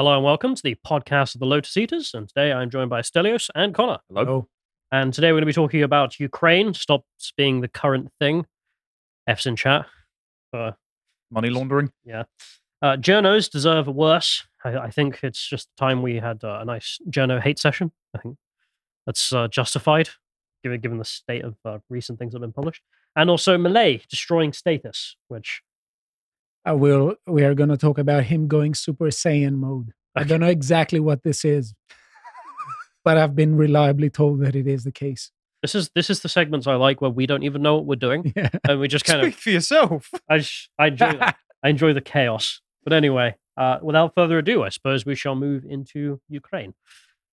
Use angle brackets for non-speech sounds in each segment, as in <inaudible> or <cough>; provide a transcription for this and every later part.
Hello and welcome to the podcast of the Lotus Eaters. And today I'm joined by Stelios and Connor. Hello. And today we're going to be talking about Ukraine. Stops being the current thing. F's in chat. Uh, Money laundering. Yeah. Uh, journos deserve worse. I, I think it's just time we had uh, a nice journo hate session. I think that's uh, justified, given given the state of uh, recent things that have been published. And also Milei destroying statists, which I will. We are going to talk about him going Super Saiyan mode. I don't know exactly what this is, but I've been reliably told that it is the case. this is this is the segments I like where we don't even know what we're doing <laughs> Yeah. and we just kind Speak of for yourself. I, just, I <laughs> enjoy. I enjoy the chaos. But anyway, uh, without further ado, I suppose we shall move into Ukraine.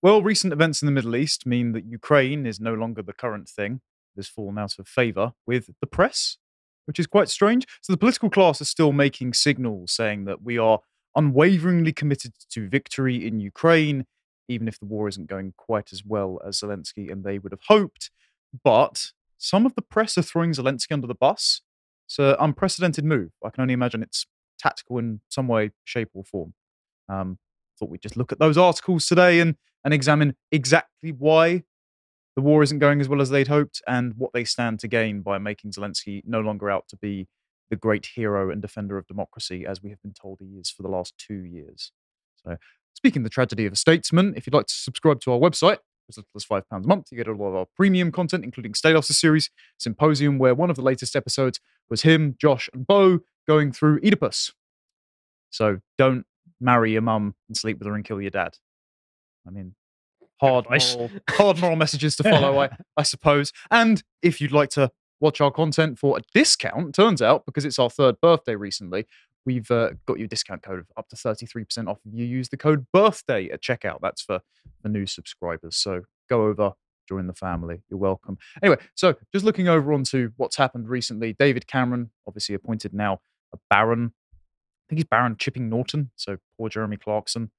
Well, recent events in the Middle East mean that Ukraine is no longer the current thing. It has fallen out of favor with the press, which is quite strange. So the political class is still making signals saying that we are unwaveringly committed to victory in Ukraine, even if the war isn't going quite as well as Zelensky and they would have hoped. But some of the press are throwing Zelensky under the bus. It's an unprecedented move. I can only imagine it's tactical in some way, shape, or form. Um, thought we'd just look at those articles today and and examine exactly why the war isn't going as well as they'd hoped and what they stand to gain by making Zelensky no longer out to be the great hero and defender of democracy as we have been told he is for the last two years. So, speaking the tragedy of a statesman, if you'd like to subscribe to our website, as little as five pounds a month, you get a lot of our premium content, including Stelios' series Symposium, where one of the latest episodes was him, Josh, and Bo going through Oedipus. So don't marry your mum and sleep with her and kill your dad. I mean, hard moral, hard moral messages to follow, I, I suppose. And if you'd like to watch our content for a discount, turns out because it's our third birthday recently, we've uh, got you a discount code of up to 33% off if you use the code birthday at checkout. That's for the new subscribers. So go over, join the family. You're welcome. Anyway, so just looking over onto what's happened recently, David Cameron, obviously appointed now a Baron. I think he's Baron Chipping Norton. So poor Jeremy Clarkson.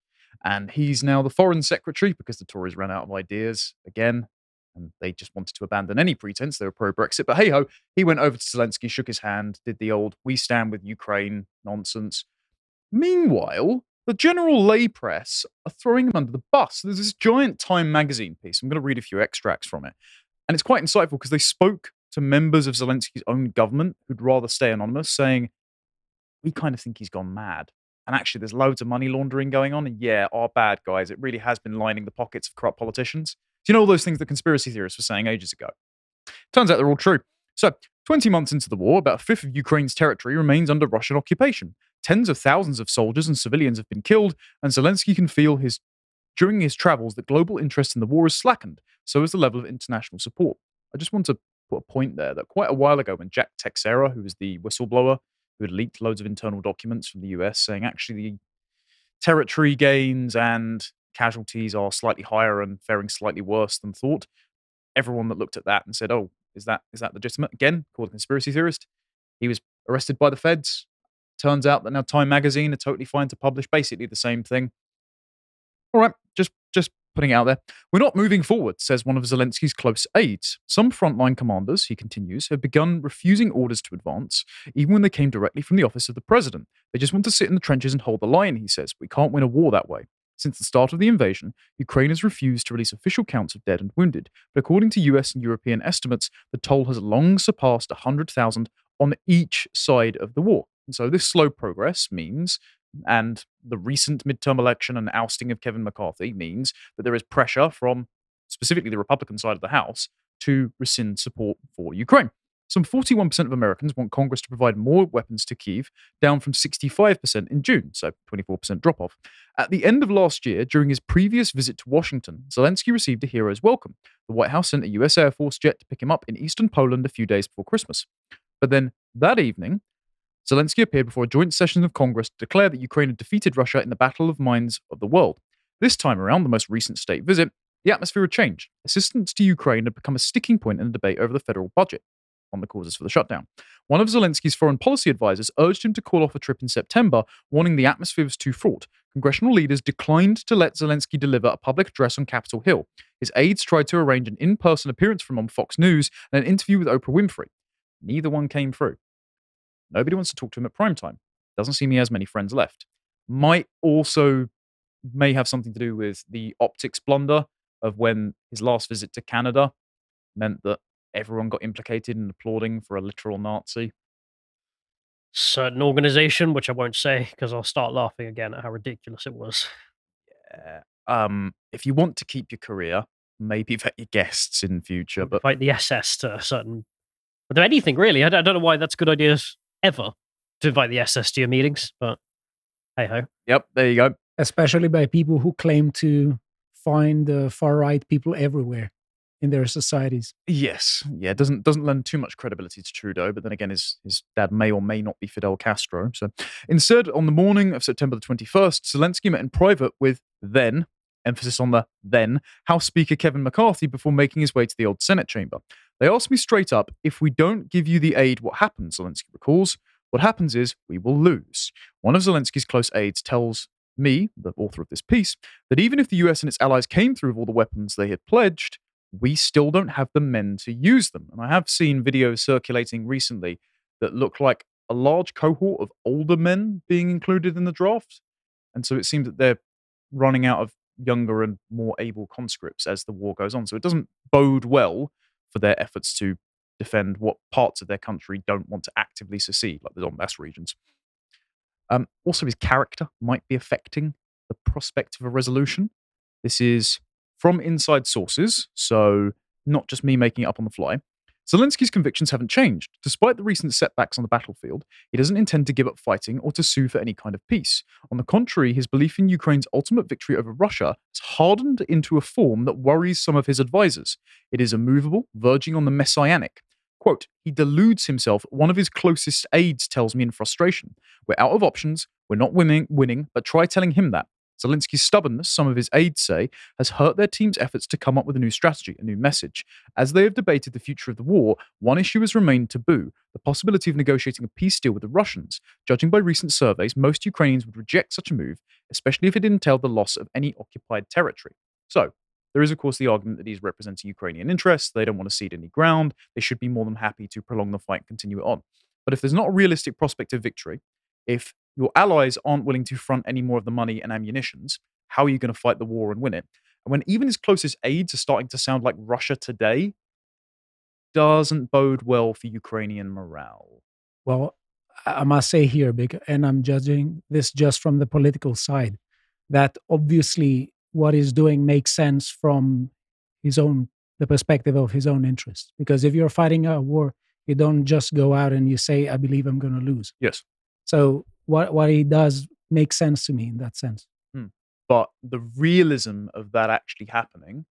And he's now the foreign secretary because the Tories ran out of ideas again. And they just wanted to abandon any pretense they were pro Brexit. But hey ho, he went over to Zelensky, shook his hand, did the old we stand with Ukraine nonsense. Meanwhile, the general lay press are throwing him under the bus. There's this giant Time magazine piece. I'm going to read a few extracts from it. And it's quite insightful because they spoke to members of Zelensky's own government who'd rather stay anonymous, saying, We kind of think he's gone mad. And actually, there's loads of money laundering going on. And yeah, our bad guys, it really has been lining the pockets of corrupt politicians. Do you know all those things that conspiracy theorists were saying ages ago? Turns out they're all true. So, 20 months into the war, about a fifth of Ukraine's territory remains under Russian occupation. Tens of thousands of soldiers and civilians have been killed, and Zelensky can feel his during his travels that global interest in the war has slackened, so has the level of international support. I just want to put a point there that quite a while ago, when Jack Teixeira, who was the whistleblower who had leaked loads of internal documents from the US saying actually the territory gains and casualties are slightly higher and faring slightly worse than thought, everyone that looked at that and said, "Oh, is that is that legitimate?" Again, called a conspiracy theorist. He was arrested by the feds. Turns out that now Time Magazine are totally fine to publish basically the same thing. All right, just just putting out there. We're not moving forward, says one of Zelensky's close aides. Some frontline commanders, he continues, have begun refusing orders to advance, even when they came directly from the office of the president. They just want to sit in the trenches and hold the line, he says. We can't win a war that way. Since the start of the invasion, Ukraine has refused to release official counts of dead and wounded, but according to US and European estimates, the toll has long surpassed 100,000 on each side of the war. And so this slow progress means, and the recent midterm election and ousting of Kevin McCarthy means that there is pressure from specifically the Republican side of the House to rescind support for Ukraine. Some 41% of Americans want Congress to provide more weapons to Kiev, down from 65% in June, so 24% drop off. At the end of last year, during his previous visit to Washington, Zelensky received a hero's welcome. The White House sent a US Air Force jet to pick him up in eastern Poland a few days before Christmas. But then that evening, Zelensky appeared before a joint session of Congress to declare that Ukraine had defeated Russia in the Battle of Minds of the World. This time around, the most recent state visit, the atmosphere had changed. Assistance to Ukraine had become a sticking point in the debate over the federal budget on the causes for the shutdown. One of Zelensky's foreign policy advisors urged him to call off a trip in September, warning the atmosphere was too fraught. Congressional leaders declined to let Zelensky deliver a public address on Capitol Hill. His aides tried to arrange an in person appearance from on Fox News and an interview with Oprah Winfrey. Neither one came through. Nobody wants to talk to him at prime time. Doesn't seem he has many friends left. Might also may have something to do with the optics blunder of when his last visit to Canada meant that everyone got implicated in applauding for a literal Nazi. Certain organization, which I won't say because I'll start laughing again at how ridiculous it was. Yeah. Um, if you want to keep your career, maybe vet your guests in future. But Fight the SS to a certain. But anything really. I don't know why that's good ideas ever to invite the SS to your meetings, but hey ho. yep, there you go. especially by people who claim to find the far right people everywhere in their societies. Yes, yeah, it doesn't doesn't lend too much credibility to Trudeau, but then again, his his dad may or may not be Fidel Castro. So instead, on the morning of September the twenty first, Zelensky met in private with then emphasis on the then House Speaker Kevin McCarthy before making his way to the old Senate chamber. They asked me straight up, if we don't give you the aid, what happens? Zelensky recalls. What happens is we will lose. One of Zelensky's close aides tells me, the author of this piece, that even if the US and its allies came through with all the weapons they had pledged, we still don't have the men to use them. And I have seen videos circulating recently that look like a large cohort of older men being included in the draft. And so it seems that they're running out of younger and more able conscripts as the war goes on. So it doesn't bode well for their efforts to defend what parts of their country don't want to actively secede, like the Donbass regions. Um, also, his character might be affecting the prospect of a resolution. This is from inside sources, so not just me making it up on the fly. Zelensky's convictions haven't changed. Despite the recent setbacks on the battlefield, he doesn't intend to give up fighting or to sue for any kind of peace. On the contrary, his belief in Ukraine's ultimate victory over Russia has hardened into a form that worries some of his advisors. It is immovable, verging on the messianic. Quote, he deludes himself. One of his closest aides tells me in frustration. We're out of options. We're not winning, winning, but try telling him that. Zelensky's stubbornness, some of his aides say, has hurt their team's efforts to come up with a new strategy, a new message. As they have debated the future of the war, one issue has remained taboo the possibility of negotiating a peace deal with the Russians. Judging by recent surveys, most Ukrainians would reject such a move, especially if it entailed the loss of any occupied territory. So, there is, of course, the argument that he's representing Ukrainian interests. They don't want to cede any ground. They should be more than happy to prolong the fight and continue it on. But if there's not a realistic prospect of victory, if your allies aren't willing to front any more of the money and ammunitions, how are you going to fight the war and win it? And when even his closest aides are starting to sound like Russia today, doesn't bode well for Ukrainian morale. Well, I must say here, and I'm judging this just from the political side, that obviously what he's doing makes sense from his own the perspective of his own interests. Because if you're fighting a war, you don't just go out and you say, "I believe I'm going to lose." Yes. So what what he does makes sense to me in that sense. Hmm. But the realism of that actually happening,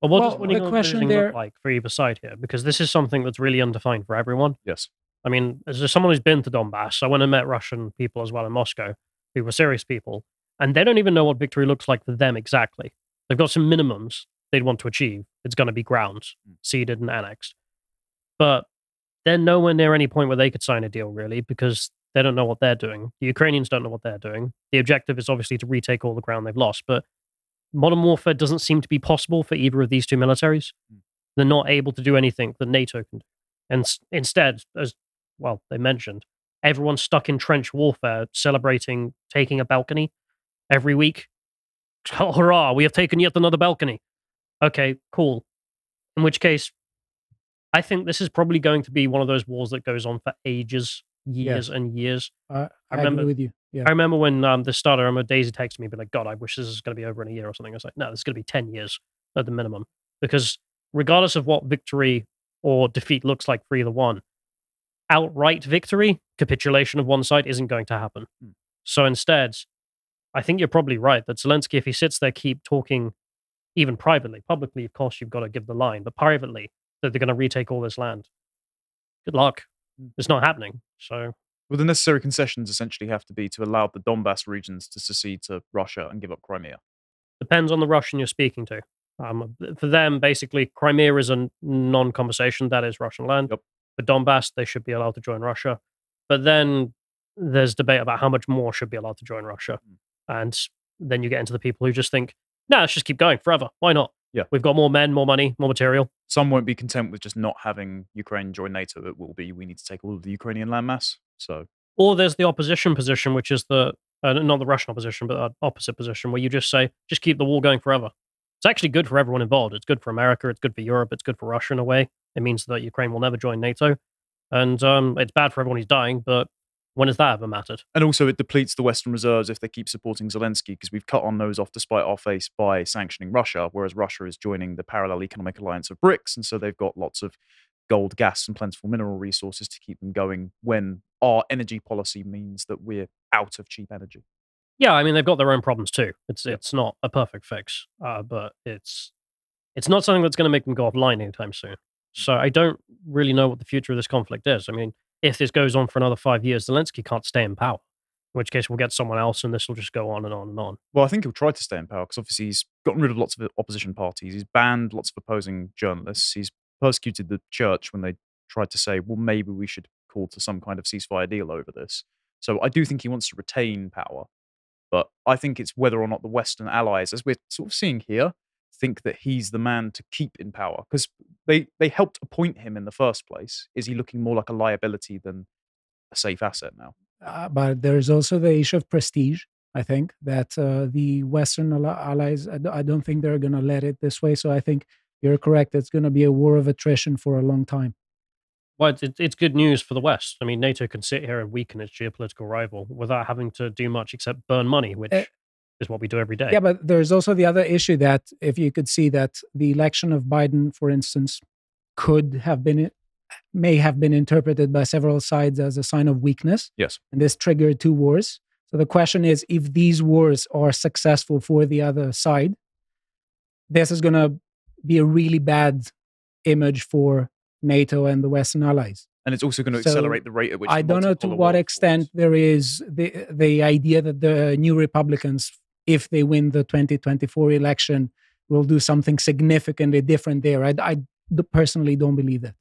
Well, what Well, does winning the question there- look like for either side here? Because this is something that's really undefined for everyone. yes. I mean, as someone who's been to Donbass, I went and met Russian people as well in Moscow, who were serious people, and they don't even know what victory looks like for them exactly. They've got some minimums they'd want to achieve. It's going to be grounds, hmm. ceded and annexed. But they're nowhere near any point where they could sign a deal, really, because they don't know what they're doing. The Ukrainians don't know what they're doing. The objective is obviously to retake all the ground they've lost, but modern warfare doesn't seem to be possible for either of these two militaries. Hmm. They're not able to do anything that NATO can do. And s- instead, as well, they mentioned, everyone's stuck in trench warfare, celebrating taking a balcony every week. Oh, <laughs> hurrah, we have taken yet another balcony. Okay, cool. In which case, I think this is probably going to be one of those wars that goes on for ages, years Yes. and years. I, I, remember- agree with you. Yeah. I remember when um, this started, I remember Daisy texted me, and be like, God, I wish this is going to be over in a year or something. I was like, no, this is going to be 10 years at the minimum. Because regardless of what victory or defeat looks like for either one, outright victory, capitulation of one side isn't going to happen. Hmm. So instead, I think you're probably right that Zelensky, if he sits there, keep talking even privately, publicly, of course, you've got to give the line, but privately, that they're going to retake all this land. Good luck. It's not happening. So Well, the necessary concessions essentially have to be to allow the Donbass regions to secede to Russia and give up Crimea. depends on the Russian you're speaking to. Um, for them, basically, Crimea is a non-conversation. That is Russian land. Yep. For Donbass, they should be allowed to join Russia. But then there's debate about how much more should be allowed to join Russia, and then you get into the people who just think, "No, let's just keep going forever. Why not? Yeah. we've got more men, more money, more material." Some won't be content with just not having Ukraine join NATO. It will be we need to take all of the Ukrainian landmass. So Or there's the opposition position, which is that uh, not the Russian opposition, but the opposite position, where you just say, just keep the war going forever. It's actually good for everyone involved. It's good for America. It's good for Europe. It's good for Russia in a way. It means that Ukraine will never join NATO, and um, it's bad for everyone who's dying. But when has that ever mattered? And also, it depletes the Western reserves if they keep supporting Zelensky because we've cut our nose off despite our face by sanctioning Russia, whereas Russia is joining the parallel economic alliance of BRICS. And so they've got lots of gold, gas, and plentiful mineral resources to keep them going when our energy policy means that we're out of cheap energy. Yeah, I mean they've got their own problems too. It's it's not a perfect fix, uh, but it's it's not something that's going to make them go offline anytime soon. So I don't really know what the future of this conflict is. I mean, if this goes on for another five years, Zelensky can't stay in power. In which case, we'll get someone else, and this will just go on and on and on. Well, I think he'll try to stay in power because obviously he's gotten rid of lots of opposition parties. He's banned lots of opposing journalists. He's persecuted the church when they tried to say, well, maybe we should call to some kind of ceasefire deal over this. So I do think he wants to retain power. But I think it's whether or not the Western allies, as we're sort of seeing here, think that he's the man to keep in power because they they helped appoint him in the first place. Is he looking more like a liability than a safe asset now? Uh, but there is also the issue of prestige. I think that uh, the Western allies, I don't think they're going to let it this way. So I think you're correct. It's going to be a war of attrition for a long time. Well, it's, it's good news for the West. I mean, NATO can sit here and weaken its geopolitical rival without having to do much except burn money, which Uh, is what we do every day. Yeah, but there's also the other issue that if you could see that the election of Biden, for instance, could have been may have been interpreted by several sides as a sign of weakness. Yes. And this triggered two wars. So the question is if these wars are successful for the other side, this is going to be a really bad image for NATO and the Western allies. And it's also going to So, accelerate the rate at which I don't know to what extent wars- there is the the idea that the new Republicans, if they win the 2024 election, will do something significantly different there. I personally don't believe that.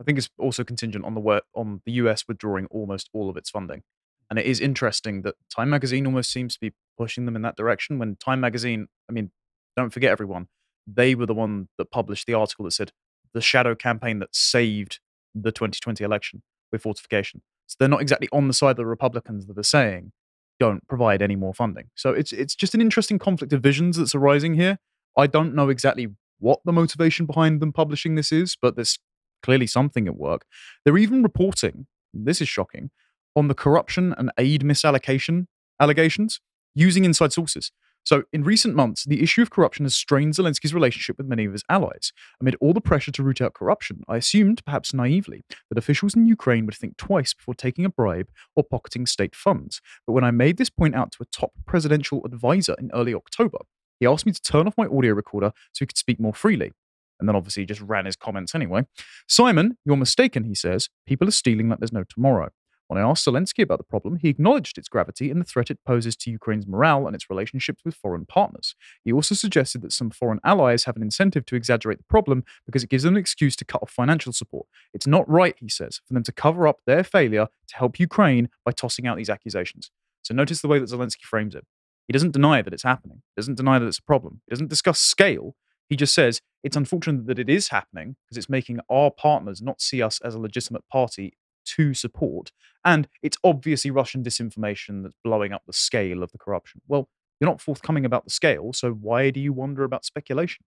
I think it's also contingent on the wor- on the US withdrawing almost all of its funding. And it is interesting that Time Magazine almost seems to be pushing them in that direction. When Time Magazine, I mean, don't forget everyone, they were the one that published the article that said the shadow campaign that saved the 2020 election with fortification. So they're not exactly on the side of the Republicans that are saying don't provide any more funding. So it's it's just an interesting conflict of visions that's arising here. I don't know exactly what the motivation behind them publishing this is, but there's clearly something at work. They're even reporting, this is shocking, on the corruption and aid misallocation allegations using inside sources. So, in recent months, the issue of corruption has strained Zelensky's relationship with many of his allies. Amid all the pressure to root out corruption, I assumed, perhaps naively, that officials in Ukraine would think twice before taking a bribe or pocketing state funds. But when I made this point out to a top presidential advisor in early October, he asked me to turn off my audio recorder so he could speak more freely. And then obviously he just ran his comments anyway. Simon, you're mistaken, he says. People are stealing like there's no tomorrow. When I asked Zelensky about the problem, he acknowledged its gravity and the threat it poses to Ukraine's morale and its relationships with foreign partners. He also suggested that some foreign allies have an incentive to exaggerate the problem because it gives them an excuse to cut off financial support. It's not right, he says, for them to cover up their failure to help Ukraine by tossing out these accusations. So notice the way that Zelensky frames it. He doesn't deny that it's happening. He doesn't deny that it's a problem. He doesn't discuss scale. He just says it's unfortunate that it is happening because it's making our partners not see us as a legitimate party to support. And it's obviously Russian disinformation that's blowing up the scale of the corruption. Well, you're not forthcoming about the scale, so why do you wonder about speculation?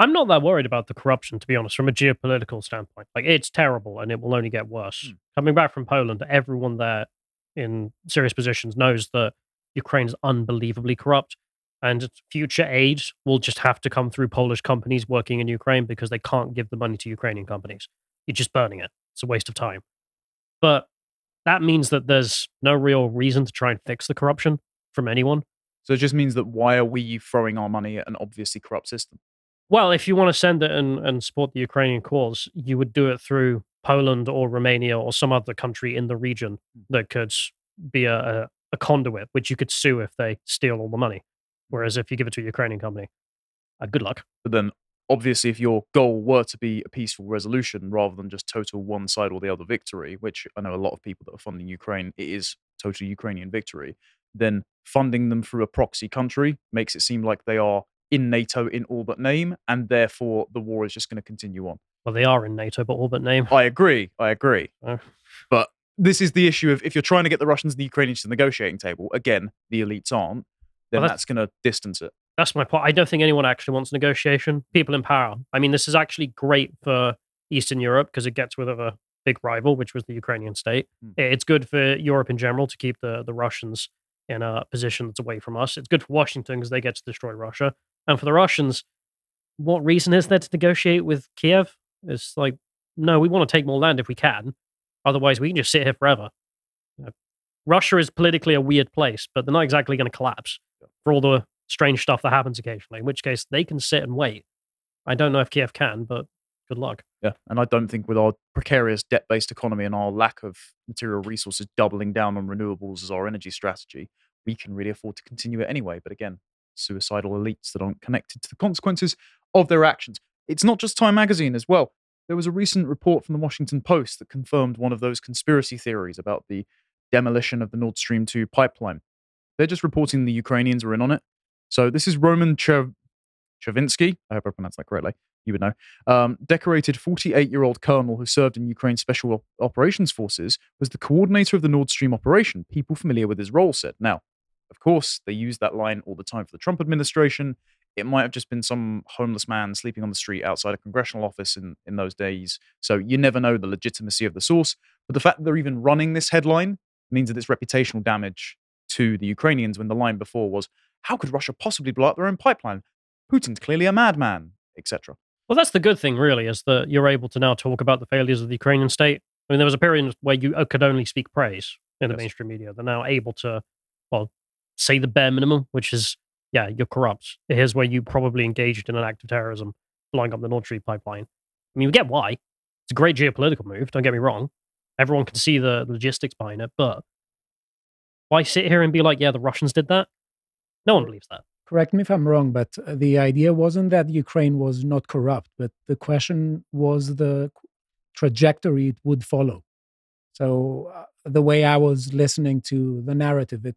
I'm not that worried about the corruption, to be honest, from a geopolitical standpoint. Like, it's terrible and it will only get worse. Mm. Coming back from Poland, everyone there in serious positions knows that Ukraine is unbelievably corrupt. And future aid will just have to come through Polish companies working in Ukraine because they can't give the money to Ukrainian companies. You're just burning it. It's a waste of time. But that means that there's no real reason to try and fix the corruption from anyone. So it just means that why are we throwing our money at an obviously corrupt system? Well, if you want to send it and, and support the Ukrainian cause, you would do it through Poland or Romania or some other country in the region that could be a, a, a conduit, which you could sue if they steal all the money. Whereas if you give it to a Ukrainian company, uh, good luck. But then, obviously, if your goal were to be a peaceful resolution rather than just total one side or the other victory, which I know a lot of people that are funding Ukraine, it is total Ukrainian victory, then funding them through a proxy country makes it seem like they are in NATO in all but name, and therefore the war is just going to continue on. Well, they are in NATO, but all but name. I agree. I agree. Oh. But this is the issue of if you're trying to get the Russians and the Ukrainians to the negotiating table, again, the elites aren't, then Well, that's going to distance it. That's my point. I don't think anyone actually wants negotiation. People in power. I mean, this is actually great for Eastern Europe because it gets rid of a big rival, which was the Ukrainian state. Hmm. It's good for Europe in general to keep the, the Russians in a position that's away from us. It's good for Washington because they get to destroy Russia. And for the Russians, what reason is there to negotiate with Kiev? It's like, no, we want to take more land if we can. Otherwise, we can just sit here forever. You know, Russia is politically a weird place, but they're not exactly going to collapse for all the strange stuff that happens occasionally, in which case they can sit and wait. I don't know if Kiev can, but good luck. Yeah. And I don't think with our precarious debt based economy and our lack of material resources doubling down on renewables as our energy strategy, we can really afford to continue it anyway. But again, suicidal elites that aren't connected to the consequences of their actions. It's not just Time magazine as well. There was a recent report from the Washington Post that confirmed one of those conspiracy theories about the demolition of the Nord Stream 2 pipeline. They're just reporting the Ukrainians were in on it. So this is Roman Chervinsky. I hope I pronounced that correctly. You would know. Um, decorated 48 year old colonel who served in Ukraine's Special Operations Forces was the coordinator of the Nord Stream operation. People familiar with his role said. Now, of course, they use that line all the time for the Trump administration. It might have just been some homeless man sleeping on the street outside a congressional office in, in those days. So you never know the legitimacy of the source. But the fact that they're even running this headline means that it's reputational damage to the Ukrainians when the line before was, how could Russia possibly blow up their own pipeline? Putin's clearly a madman, etc. Well, that's the good thing, really, is that you're able to now talk about the failures of the Ukrainian state. I mean, there was a period where you uh, could only speak praise in the Yes. mainstream media. They're now able to, well, say the bare minimum, which is, yeah, you're corrupt. Here's where you probably engaged in an act of terrorism, blowing up the Nord Stream pipeline. I mean, we get why. It's a great geopolitical move. Don't get me wrong. Everyone can see the logistics behind it, but why sit here and be like, yeah, the Russians did that? No one believes that. correct me if I'm wrong, but uh, the idea wasn't that Ukraine was not corrupt, but the question was the trajectory it would follow. So uh, the way I was listening to the narrative, it,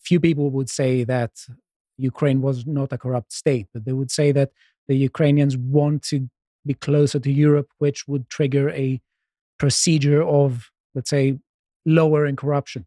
few people would say that Ukraine was not a corrupt state, but they would say that the Ukrainians want to be closer to Europe, which would trigger a procedure of, let's say, lowering corruption.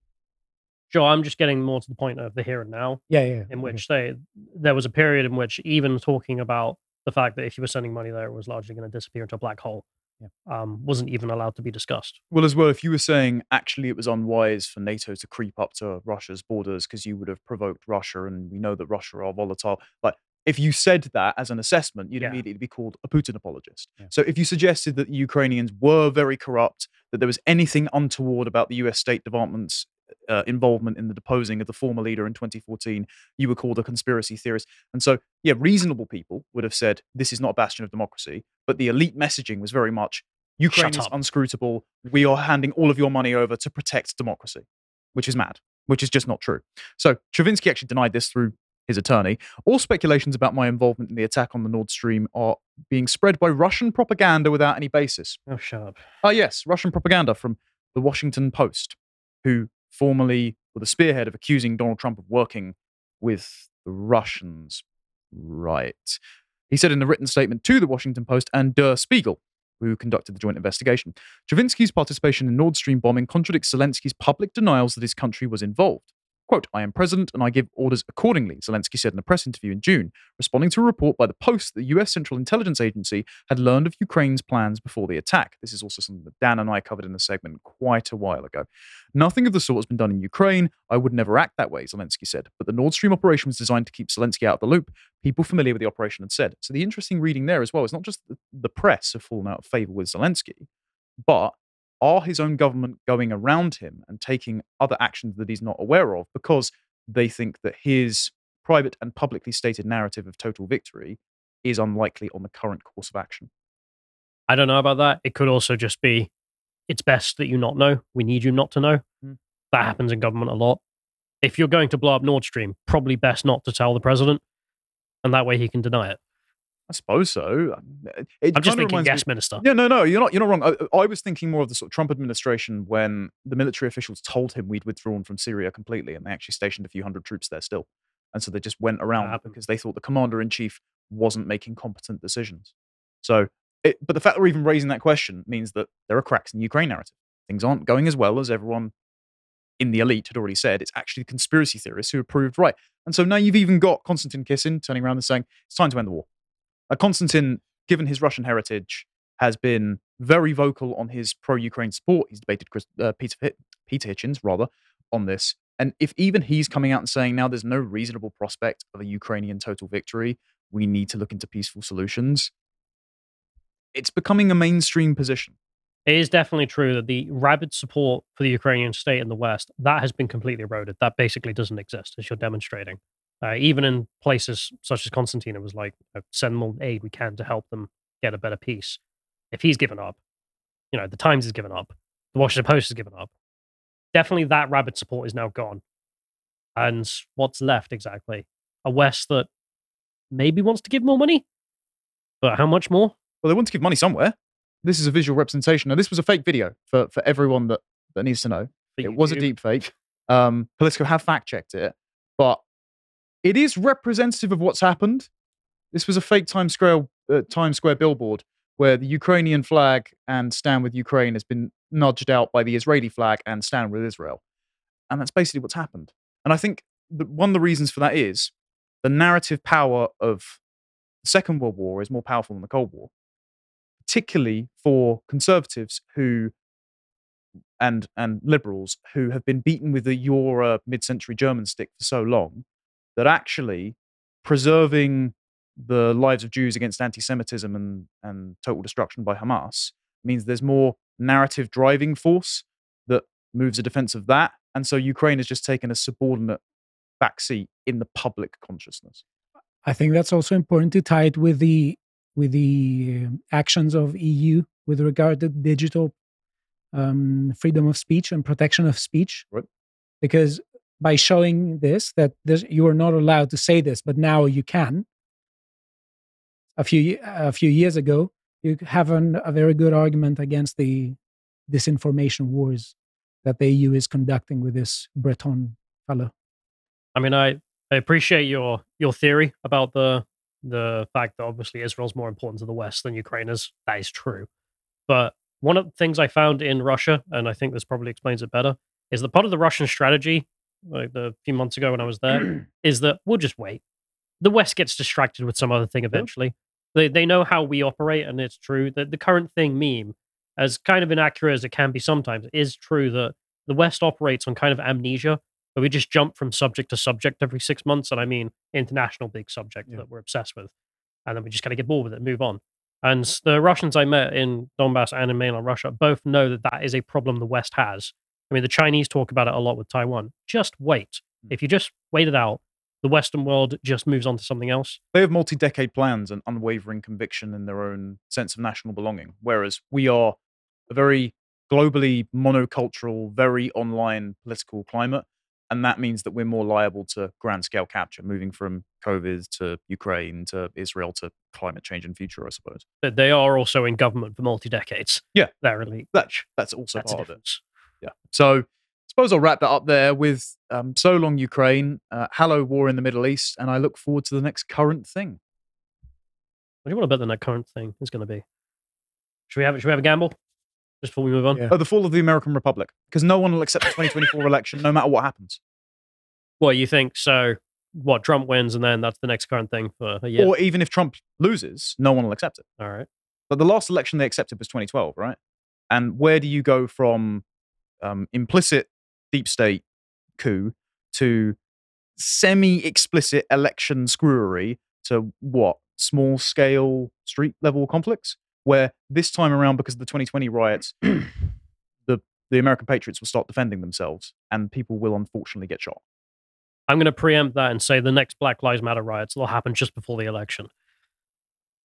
Joe, I'm just getting more to the point of the here and now. Yeah, yeah. in okay. which they there was a period in which even talking about the fact that if you were sending money there, it was largely going to disappear into a black hole, Yeah. um, wasn't even allowed to be discussed. Well, as well, if you were saying actually it was unwise for NATO to creep up to Russia's borders because you would have provoked Russia, and we know that Russia are volatile. Like, if you said that as an assessment, you'd Yeah. immediately be called a Putin apologist. Yeah. So, if you suggested that the Ukrainians were very corrupt, that there was anything untoward about the US State Department's uh, involvement in the deposing of the former leader in 2014, you were called a conspiracy theorist. And so, yeah, reasonable people would have said this is not a bastion of democracy. But the elite messaging was very much Ukraine is up. unscrutable. We are handing all of your money over to protect democracy, which is mad, which is just not true. So Chervinsky actually denied this through his attorney. All speculations about my involvement in the attack on the Nord Stream are being spread by Russian propaganda without any basis. Oh, shut up. Ah, yes, Russian propaganda from the Washington Post, who formerly were the spearhead of accusing Donald Trump of working with the Russians. Right. He said in a written statement to the Washington Post and Der Spiegel, who conducted the joint investigation, Chervinsky's participation in Nord Stream bombing contradicts Zelensky's public denials that his country was involved. Quote, I am president and I give orders accordingly, Zelensky said in a press interview in June, responding to a report by the Post that the US Central Intelligence Agency had learned of Ukraine's plans before the attack. This is also something that Dan and I covered in the segment quite a while ago. Nothing of the sort has been done in Ukraine. I would never act that way, Zelensky said. But the Nord Stream operation was designed to keep Zelensky out of the loop. People familiar with the operation had said. So the interesting reading there as well is not just the, press have fallen out of favor with Zelensky, but are his own government going around him and taking other actions that he's not aware of because they think that his private and publicly stated narrative of total victory is unlikely on the current course of action? I don't know about that. It could also just be it's best that you not know. We need you not to know. Hmm. That happens in government a lot. If you're going to blow up Nord Stream, probably best not to tell the president, and that way he can deny it. I suppose so. It I'm just thinking, reminds me- minister. Yeah, no, no, you're not. You're not wrong. I, I was thinking more of the sort of Trump administration when the military officials told him we'd withdrawn from Syria completely, and they actually stationed a few hundred troops there still, and so they just went around because they thought the commander in chief wasn't making competent decisions. So, it, but the fact that we're even raising that question means that there are cracks in the Ukraine narrative. things aren't going as well as everyone in the elite had already said. It's actually the conspiracy theorists who are proved right. And so now you've even got Konstantin Kisin turning around and saying it's time to end the war. Uh, Konstantin, given his Russian heritage, has been very vocal on his pro-Ukraine support. He's debated Chris, uh, Peter, Peter Hitchens rather on this. And if even he's coming out and saying now there's no reasonable prospect of a Ukrainian total victory, we need to look into peaceful solutions. It's becoming a mainstream position. It is definitely true that the rabid support for the Ukrainian state in the West that has been completely eroded. That basically doesn't exist, as you're demonstrating. Uh, even in places such as Konstantin, it was like uh, send more aid we can to help them get a better peace. If he's given up, you know, the Times has given up, the Washington Post has given up. Definitely, that rabid support is now gone. And what's left exactly? A West that maybe wants to give more money, but how much more? Well, they want to give money somewhere. This is a visual representation. Now, this was a fake video for, for everyone that, that needs to know. for It was a deep fake. Um, Politico have fact checked it, but it is representative of what's happened. This was a fake Times Square uh, Times Square billboard where the Ukrainian flag and "Stand with Ukraine" has been nudged out by the Israeli flag and "Stand with Israel," and that's basically what's happened. And I think one of the reasons for that is the narrative power of the Second World War is more powerful than the Cold War, particularly for conservatives who and and liberals who have been beaten with the your mid-century German stick for so long that actually preserving the lives of Jews against anti-Semitism and and total destruction by Hamas means there's more narrative driving force that moves a defense of that, and so Ukraine has just taken a subordinate backseat in the public consciousness. I think that's also important to tie it with the with the um, actions of EU with regard to digital um, freedom of speech and protection of speech. Right. Because by showing this that there's, you are not allowed to say this, but now you can. A few a few years ago, you have an, a very good argument against the disinformation wars that the EU is conducting with this Breton fellow. I mean, I, I appreciate your your theory about the the fact that obviously Israel's more important to the West than Ukraine is. That is true. But one of the things I found in Russia, and I think this probably explains it better, is that part of the Russian strategy, like the few months ago when I was there, <clears throat> is that we'll just wait. The West gets distracted with some other thing eventually. They they know how we operate, and it's true that the current thing meme, as kind of inaccurate as it can be sometimes, is true that the West operates on kind of amnesia but we just jump from subject to subject every six months. And I mean, international big subject Yeah. that we're obsessed with. And then we just kind of get bored with it, and move on. And the Russians I met in Donbass and in mainland Russia both know that that is a problem the West has. I mean, the Chinese talk about it a lot with Taiwan. Just wait. Mm. If you just wait it out, the Western world just moves on to something else. They have multi decade plans and unwavering conviction in their own sense of national belonging, whereas we are a very globally monocultural, very online political climate. And that means that we're more liable to grand scale capture, moving from COVID to Ukraine to Israel to climate change and future, I suppose. But they are also in government for multi decades. Yeah. They're elite. That, that's also That's part of it. Yeah. So I suppose I'll wrap that up there with um, So Long Ukraine, uh, Hello War in the Middle East, and I look forward to the next current thing. What do you want to bet the next current thing is going to be? Should we have should we have a gamble? Just before we move on? Yeah. Oh, the fall of the American Republic, because no one will accept the 2024 <laughs> election, no matter what happens. Well, you think? So, what Trump wins, and then that's the next current thing for a year. Or even if Trump loses, no one will accept it. All right. But the last election they accepted was 2012, right? And where do you go from um, implicit deep state coup to semi explicit election screwery to what? Small scale street level conflicts? Where this time around, because of the 2020 riots, <clears throat> the, the American patriots will start defending themselves and people will unfortunately get shot. I'm going to preempt that and say the next Black Lives Matter riots will happen just before the election.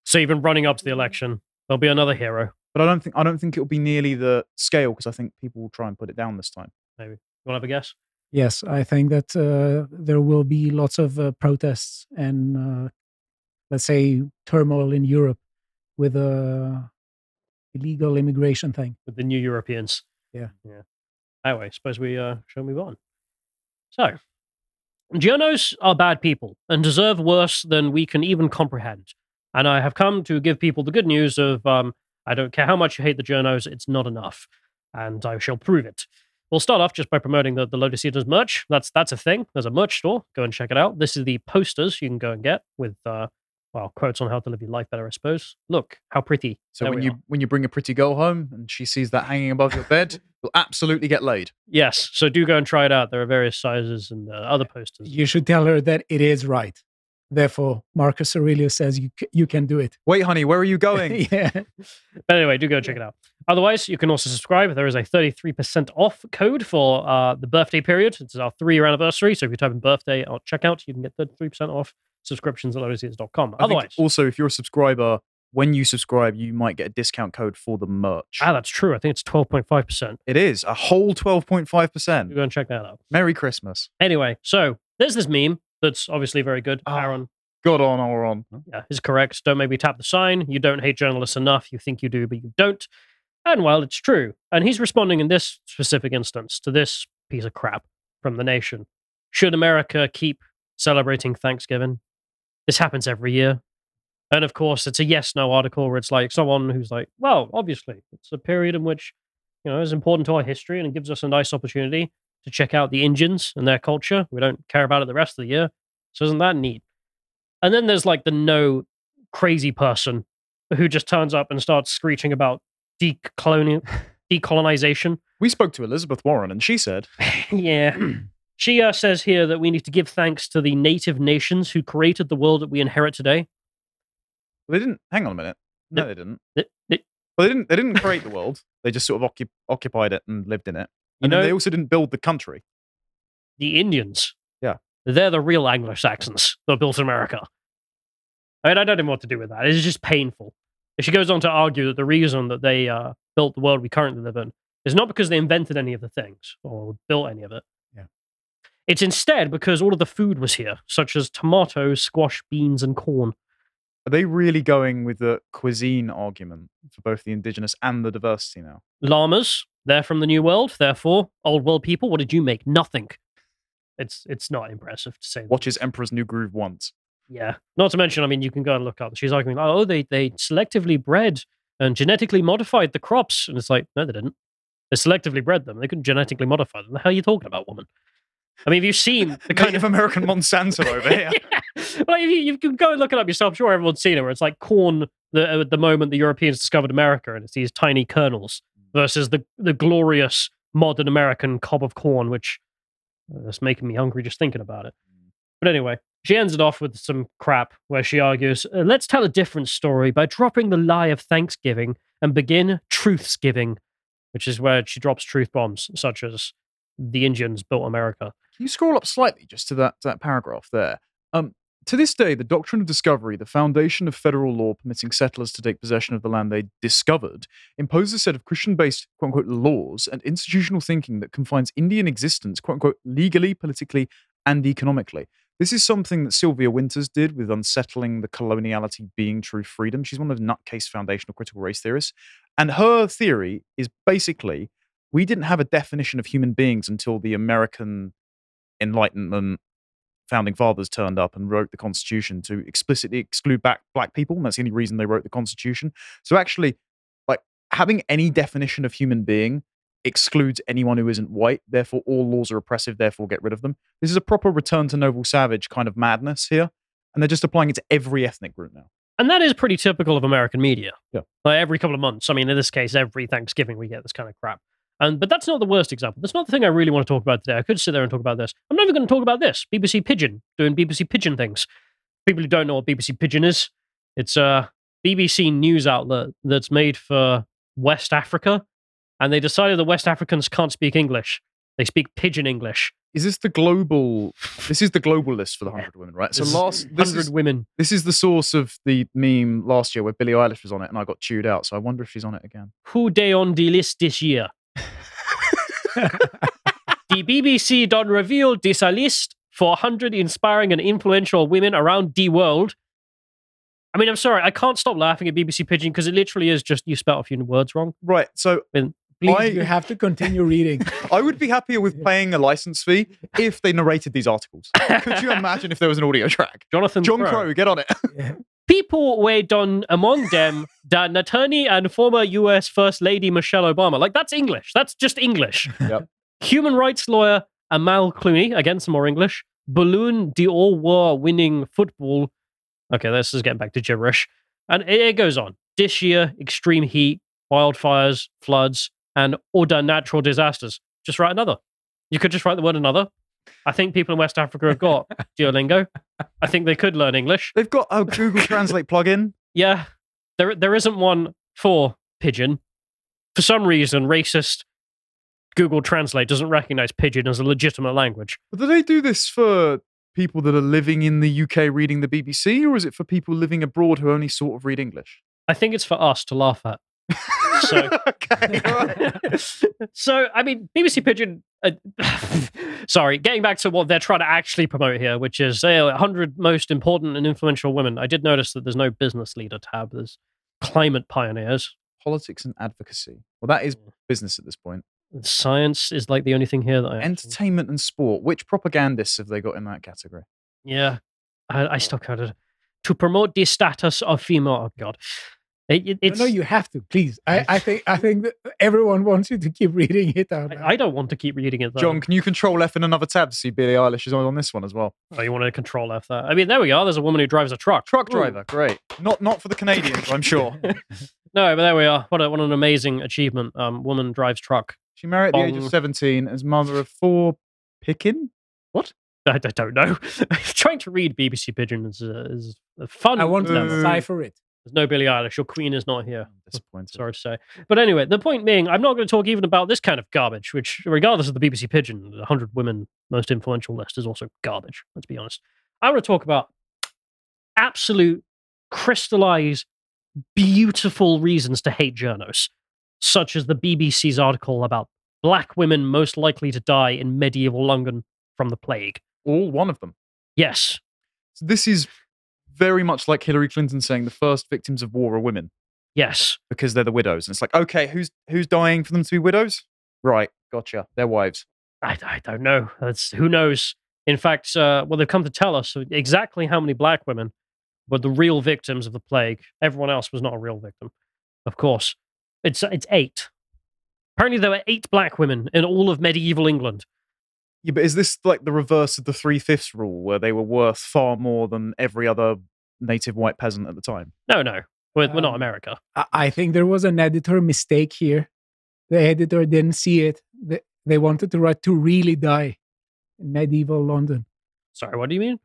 So even running up to the election, there'll be another hero. But I don't think I don't think it'll be nearly the scale because I think people will try and put it down this time. Maybe. You want to have a guess? Yes, I think that uh, there will be lots of uh, protests and, uh, let's say, turmoil in Europe with the illegal immigration thing. with the new Europeans. Yeah. Yeah. Anyway, suppose we uh, shall move on. So, journos are bad people and deserve worse than we can even comprehend. And I have come to give people the good news of um, I don't care how much you hate the journos, it's not enough. and I shall prove it. We'll start off just by promoting the, the Lotus Eaters merch. That's that's a thing. There's a merch store. Go and check it out. This is the posters you can go and get with uh, well quotes on how to live your life better, I suppose. Look how pretty. So There when you are. when you bring a pretty girl home and she sees that hanging above your bed, <laughs> you'll absolutely get laid. yes, so do go and try it out. There are various sizes and uh, other posters. You should tell her that it is right. Therefore, Marcus Aurelius says you c- you can do it. Wait, honey, where are you <laughs> going? yeah. But anyway, do go check it out. Otherwise, you can also subscribe. There is a 33% off code for uh, the birthday period. It's our three year anniversary. So if you type in birthday at checkout, you can get 33% off subscriptions at lotuseaters.com. I think Otherwise, also if you're a subscriber, when you subscribe, you might get a discount code for the merch. ah, that's true. I think it's 12.5%. It is a whole twelve point five You percent. go and check that out. Merry Christmas. Anyway, so there's this meme that's obviously very good. Ah. Aaron Good on or on. yeah, is correct. Don't maybe tap the sign. You don't hate journalists enough. You think you do, but you don't. And well, it's true. And he's responding in this specific instance to this piece of crap from the nation. Should America keep celebrating Thanksgiving? This happens every year. And of course, it's a yes no article where it's like someone who's like, well, obviously, it's a period in which, you know, is important to our history and it gives us a nice opportunity to check out the Indians and their culture. We don't care about it the rest of the year. So isn't that neat? And then there's like the no crazy person who just turns up and starts screeching about decolonial <laughs> decolonization. We spoke to Elizabeth Warren and she said, <laughs> yeah. She uh, says here that we need to give thanks to the native nations who created the world that we inherit today. well, they didn't hang on a minute. No, they didn't. Well, they didn't they didn't create the world. They just sort of occup- occupied it and lived in it. You And then know, they also didn't build the country. the Indians. Yeah. They're the real Anglo Saxons that built America. I mean, I don't know what to do with that. It's just painful. She goes on to argue that the reason that they uh, built the world we currently live in is not because they invented any of the things or built any of it. Yeah. It's instead because all of the food was here, such as tomatoes, squash, beans, and corn. Are they really going with the cuisine argument for both the indigenous and the diversity now? Llamas, they're from the New World. Therefore, old world people, what did you make? Nothing. It's it's not impressive to say. Watches Emperor's New Groove once. Yeah. Not to mention, I mean, you can go and look up. She's arguing, oh, they they selectively bred and genetically modified the crops, and it's like, no, they didn't. They selectively bred them. They couldn't genetically modify them. The hell are you talking about, woman? I mean, have you seen <laughs> the kind Native of American Monsanto over <laughs> here. yeah. Well, if you, you can go and look it up yourself. I'm sure everyone's seen it, where it's like corn. The, at the moment the Europeans discovered America, and it's these tiny kernels versus the the glorious modern American cob of corn, which uh, is making me hungry just thinking about it. But anyway, she ends it off with some crap where she argues, uh, "Let's tell a different story by dropping the lie of Thanksgiving and begin truths giving," which is where she drops truth bombs such as the Indians built America. Can you scroll up slightly just to that, that paragraph there? Um, to this day, the doctrine of discovery, the foundation of federal law permitting settlers to take possession of the land they discovered, imposes a set of Christian based, quote unquote, laws and institutional thinking that confines Indian existence, quote unquote, legally, politically, and economically. This is something that Sylvia Winters did with unsettling the coloniality being true freedom. She's one of the nutcase foundational critical race theorists. And her theory is basically we didn't have a definition of human beings until the American Enlightenment founding fathers turned up and wrote the Constitution to explicitly exclude back black people. And that's the only reason they wrote the Constitution. So actually, like having any definition of human being excludes anyone who isn't white. Therefore, all laws are oppressive. Therefore, get rid of them. This is a proper return to noble savage kind of madness here. And they're just applying it to every ethnic group now. And that is pretty typical of American media. Yeah. Like every couple of months. I mean, in this case, every Thanksgiving we get this kind of crap. And but that's not the worst example. That's not the thing I really want to talk about today. I could sit there and talk about this. I'm never going to talk about this. BBC Pidgin doing BBC Pidgin things. People who don't know what BBC Pidgin is, it's a BBC news outlet that's made for West Africa, and they decided that West Africans can't speak English. They speak Pidgin English. Is this the global? This is the global list for the hundred women, right? So This is last hundred women. this is the source of the meme last year where Billie Eilish was on it, and I got chewed out. So I wonder if she's on it again. Who they on the list this year? The BBC done reveal this a list for 100 inspiring and influential women around the world. I mean, I'm sorry, I can't stop laughing at BBC Pidgin because it literally is just you spelt a few words wrong. Right. So Please, I- you have to continue reading. <laughs> I would be happier with paying a license fee if they narrated these articles. Could you <laughs> imagine if there was an audio track? Jonathan John Crowe. Crow, get on it. Yeah. People were done among them than attorney and former US First Lady Michelle Obama. Like, that's English. That's just English. <laughs> Yep. Human rights lawyer Amal Clooney, again, some more English. Ballon d'Or war winning football. Okay, this is getting back to gibberish. And it, it goes on. This year, extreme heat, wildfires, floods, and other natural disasters. Just write another. You could just write the word another. I think people in West Africa have got <laughs> Duolingo. I think they could learn English. They've got a Google <laughs> Translate plugin. Yeah, there there isn't one for Pidgin. For some reason, racist Google Translate doesn't recognize Pidgin as a legitimate language. But do they do this for people that are living in the UK reading the BBC, or is it for people living abroad who only sort of read English? I think it's for us to laugh at. So- <laughs> okay, so, I mean, BBC Pidgin. Uh, <laughs> sorry, getting back to what they're trying to actually promote here, which is uh, 100 most important and influential women. I did notice that there's no business leader tab. There's climate pioneers. politics and advocacy. Well, that is business at this point. Science is like the only thing here that I Entertainment and sport. Which propagandists have they got in that category? Yeah, I, I still it. To promote the status of female. Oh God, it, it- it's. no, you have to, please. I, I think I think that everyone wants you to keep reading it out. I, I don't want to keep reading it. Though. John, can you control F in another tab to see Billie Eilish is on, on this one as well? Oh, you want to control F that? I mean, there we are. There's a woman who drives a truck. Truck Ooh. driver, great. Not not for the Canadians, I'm sure. <laughs> No, but there we are. What, a, what an amazing achievement. Um, woman drives truck. She married at the age Bong. of 17 as mother of four picking. What? I, I don't know. <laughs> Trying to read BBC Pidgin is, uh, is a fun. I want to endeavor. Boo. decipher it. There's no Billie Eilish. Your queen is not here. Disappointed. Sorry to say. But anyway, the point being, I'm not going to talk even about this kind of garbage, which, regardless of the BBC Pidgin, the 100 women most influential list is also garbage. Let's be honest. I want to talk about absolute, crystallized, beautiful reasons to hate journos, such as the BBC's article about black women most likely to die in medieval London from the plague. All one of them. Yes. So this is very much like Hillary Clinton saying the first victims of war are women Yes. because they're the widows. And it's like, okay, who's who's dying for them to be widows? Right, gotcha. Their wives. I, I don't know. That's who knows. In fact, uh, well, they've come to tell us exactly how many black women were the real victims of the plague. Everyone else was not a real victim, of course. It's it's eight. Apparently, there were eight black women in all of medieval England. Yeah, but is this like the reverse of the three fifths rule where they were worth far more than every other native white peasant at the time? No, no, we're, we're not Um, America. I, I think there was an editor mistake here. The editor didn't see it. They, they wanted to write to really die in medieval London. Sorry, what do you mean?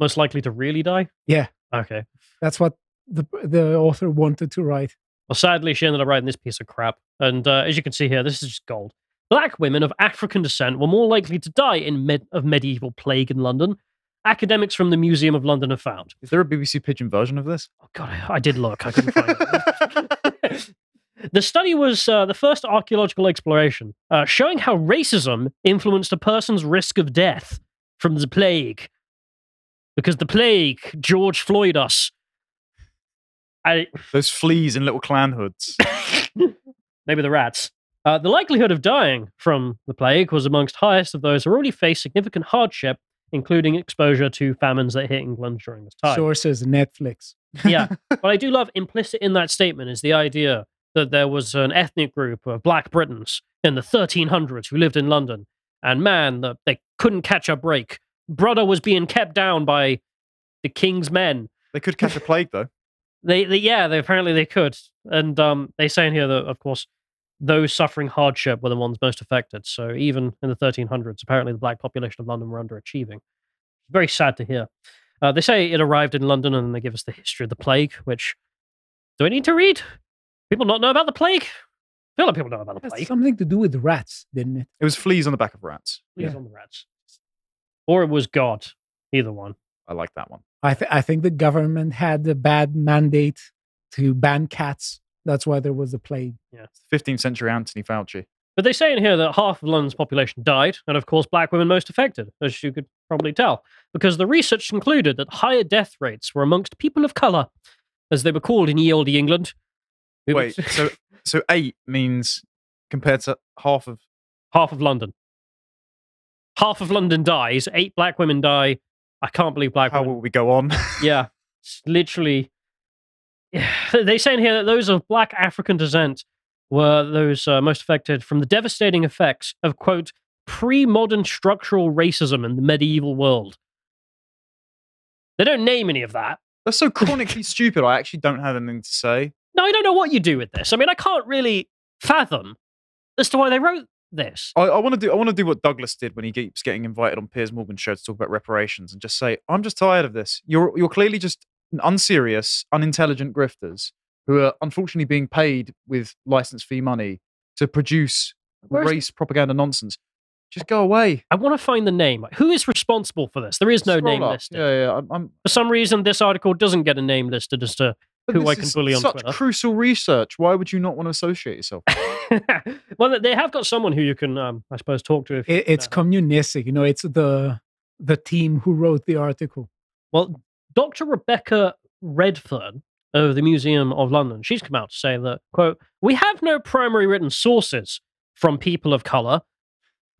Most likely to really die? Yeah. Okay. That's what the the author wanted to write. Well, sadly, she ended up writing this piece of crap. And uh, as you can see here, this is just gold. Black women of African descent were more likely to die in med- of medieval plague in London. Academics from the Museum of London have found. Is there a BBC Pidgin version of this? Oh God, I, I did look. I couldn't find it. <laughs> the study was uh, the first archaeological exploration uh, showing how racism influenced a person's risk of death from the plague. Because the plague, George Floyd us. I, Those fleas in little clan hoods. <laughs> maybe the rats. Uh, the likelihood of dying from the plague was amongst highest of those who already faced significant hardship, including exposure to famines that hit England during this time. Sources Netflix. Yeah. <laughs> What I do love implicit in that statement is the idea that there was an ethnic group of black Britons in the 1300s who lived in London, and man, that they couldn't catch a break. Brother was being kept down by the king's men. They could catch a plague though. They, they yeah, they apparently they could, and um, they say in here that of course those suffering hardship were the ones most affected. So even in the 1300s, apparently the black population of London were underachieving. Very sad to hear. Uh, they say it arrived in London, and they give us the history of the plague. Which do I need to read? People not know about the plague? I feel like people know about the Has plague. something to do with rats, didn't it? It was fleas on the back of rats. Fleas yeah. on the rats, or it was God. Either one. I like that one. I, th- I think the government had a bad mandate to ban cats. That's why there was a plague. It's the 15th century Anthony Fauci. But they say in here that half of London's population died, and of course, black women most affected, as you could probably tell, because the research concluded that higher death rates were amongst people of colour, as they were called in ye olde England. Who- Wait, so <laughs> so eight means compared to half of half of London. Half of London dies. Eight black women die. I can't believe black how women. will we go on? <laughs> Yeah, It's literally. <sighs> They say in here that those of black African descent were those uh, most affected from the devastating effects of, quote, pre modern structural racism in the medieval world. They don't name any of that. <laughs> That's so chronically stupid. I actually don't have anything to say. No, I don't know what you do with this. I mean, I can't really fathom as to why they wrote this. I, I want to do. I want to do what Douglas did when he keeps getting invited on Piers Morgan's show to talk about reparations, and just say, "I'm just tired of this. You're you're clearly just unserious, unintelligent grifters who are unfortunately being paid with license fee money to produce Where's- race propaganda nonsense. Just go away. I want to find the name. Who is responsible for this? There is no Scroll name up. listed. Yeah, yeah. I'm, I'm For some reason, this article doesn't get a name listed as to. but Who I can is bully on such Twitter. crucial research. Why would you not want to associate yourself? <laughs> well, they have got someone who you can, um, I suppose, talk to. If It, it's uh, communistic, you know. It's the the team who wrote the article. Well, Dr. Rebecca Redfern of the Museum of London, she's come out to say that, quote, we have no primary written sources from people of color,